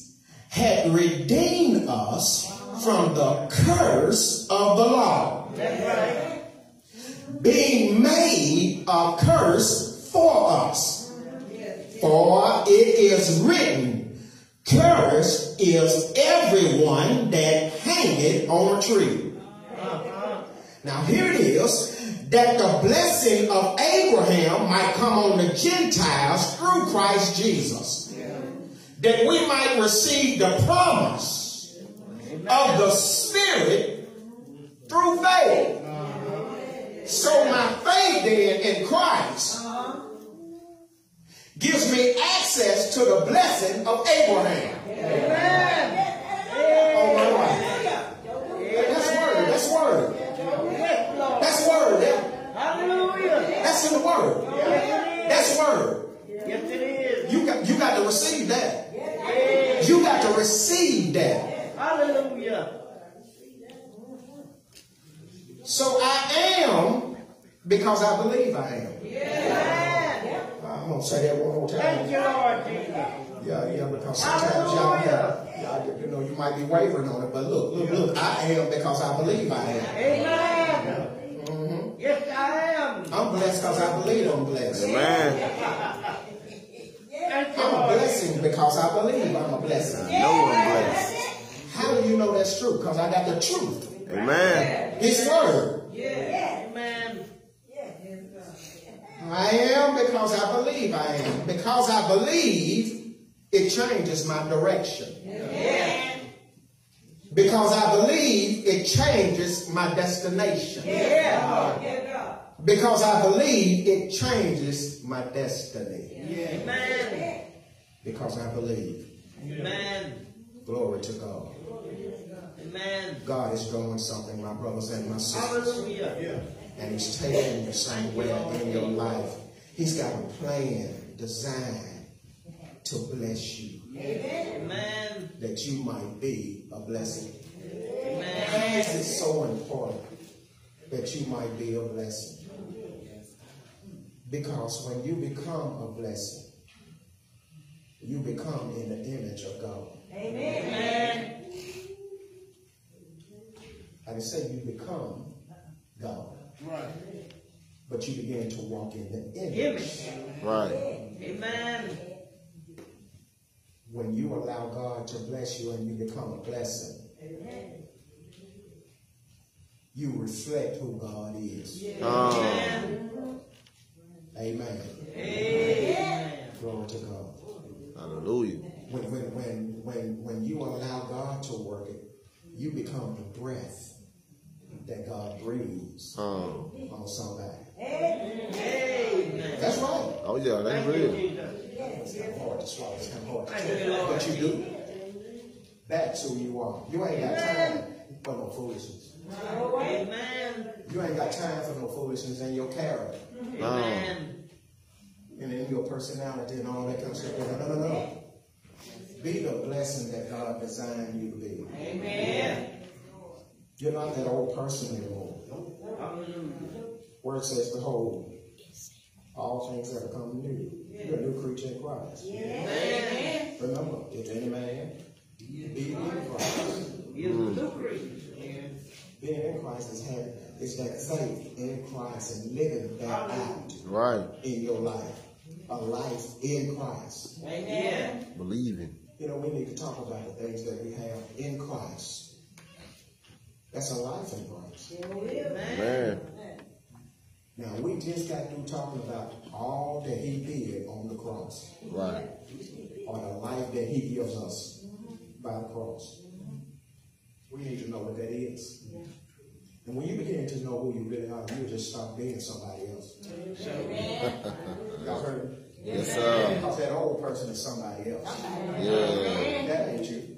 had redeemed us from the curse of the law being made a curse for us. For it is written, Cursed is everyone that hangeth on a tree. Now here it is, that the blessing of Abraham might come on the Gentiles through Christ Jesus. That we might receive the promise of the Spirit through faith. So my faith then in Christ gives me access to the blessing of Abraham. Oh my right. That's word. That's word. That's word. Hallelujah. That's in the word. That's word. Yes, it is. You got you got to receive that. You got to receive that. Hallelujah. So I am because I believe I am. Amen. I'm gonna say that one more time. Thank you, Lord Jesus. Yeah, yeah, because sometimes y'all, y'all, y'all, you know, you might be wavering on it, but look, look, look, I am because I believe I am. Amen. Mm-hmm. Yes, I am. I'm blessed because I believe I'm blessed. Amen. Thank you, I'm a blessing because I believe I'm a blessing. No one blessed. How do you know that's true? Because I got the truth. Amen. His word. Yeah. Amen. I am because I believe I am. Because I believe, it changes my direction. Because I believe, it changes my destination. Yeah. Because I believe, it changes my destiny. Amen. Because I believe. Amen. Glory to God. Amen. God is doing something, my brothers and my sisters. Hallelujah. and he's taking the you somewhere in your life. He's got a plan designed to bless you, Amen. that you might be a blessing. Amen. Why is it so important that you might be a blessing? Because when you become a blessing, you become in the image of God. Amen. I can say you become God, Right. but you begin to walk in the image. Image. Right. Amen. when you allow God to bless you and you become a blessing, you reflect who God is. Um, Amen. Amen. Amen. Glory to God. hallelujah. When, when, when, when, when you allow God to work it, you become the breath that God breathes Um, on somebody. Amen. That's right. oh yeah, that's Thank you, real. Jesus. It's kind of hard to swallow. It's kind of hard to swallow. But you do. That's who you are. You ain't got time for no foolishness. Amen. You ain't got time for no foolishness in your character. Amen. and in your personality and all that kind of stuff. No, no, no, no. Be the blessing that God designed you to be. Amen. You're not that old person anymore. Word says, Behold, all things have become new. You're a new creature in Christ. Amen. Remember, if any man be in Christ, He is a new creature. being in Christ is having is that faith in Christ and living that out Right. in your life. A life in Christ. Amen. Believing. You know, we need to talk about the things that we have in Christ. That's a life in Christ. Man. Now, we just got through talking about all that he did on the cross, Right. or the life that he gives us by the cross. We need to know what that is. And when you begin to know who you really are, you just stop being somebody else. Y'all heard me? Yes, sir. Because that old person is somebody else. Yeah. That ain't you.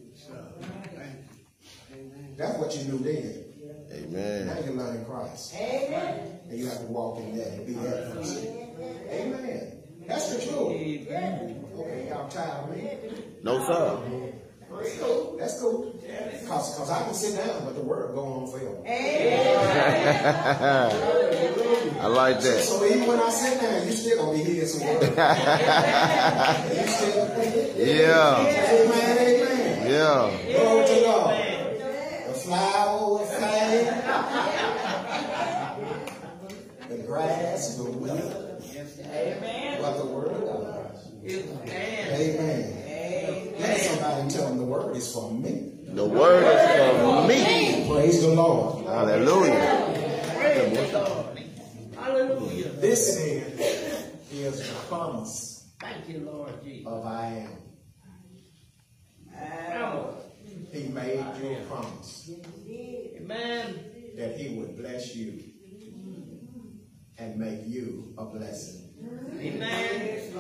That's what you knew then. Amen. Now you're learning Christ. Amen. And you have to walk in that and be that person. Amen. That's the truth. Okay, y'all tired of me? No, sir. That's cool. That's cool. Cause, Cause I can sit down, but the word go on forever. I like that. So even when I sit down, you still gonna be hearing some word. you still, Yeah. amen, amen. Yeah. Glory to God. The flower will fade. The grass will wither. Amen. But the word of God. Amen. Let somebody tell them the word is for me. The word is for me. Praise the Lord. Hallelujah. Praise the Lord. Hallelujah. This then is the promise Thank you, Lord Jesus. of I am. He made you a promise Amen. that he would bless you and make you a blessing. Amen.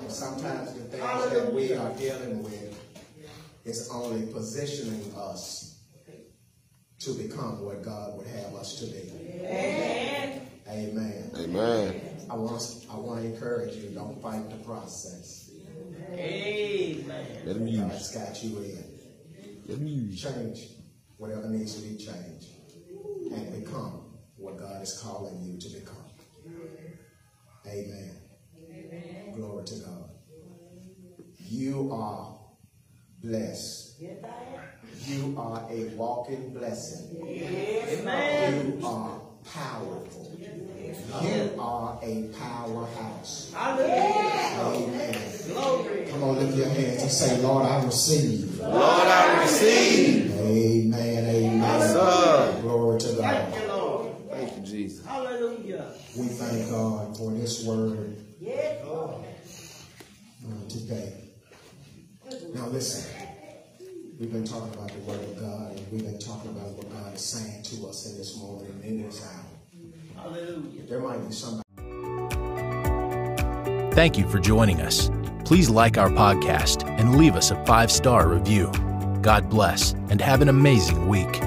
And sometimes the things that we are dealing with is only positioning us to become what God would have us to be. Amen. Amen. Amen. I want, I want to encourage you, don't fight the process. Amen. Let him use. God's got you in. Let him use. Change whatever needs to be changed and become what God is calling you to become. Amen. Glory to God. You are blessed. You are a walking blessing. Amen. You are powerful. You are a powerhouse. Hallelujah. Amen. Glory. Come on, lift your hands and say, Lord, I receive. Lord, I receive. Amen. Amen. Sir. Glory to God. Thank you, Lord. Thank you, Jesus. Hallelujah. We thank God for this word uh, today. Now listen, we've been talking about the word of God and we've been talking about what God is saying to us in this moment and in this hour. Hallelujah. There might be somebody. Thank you for joining us. Please like our podcast and leave us a five star review. God bless and have an amazing week.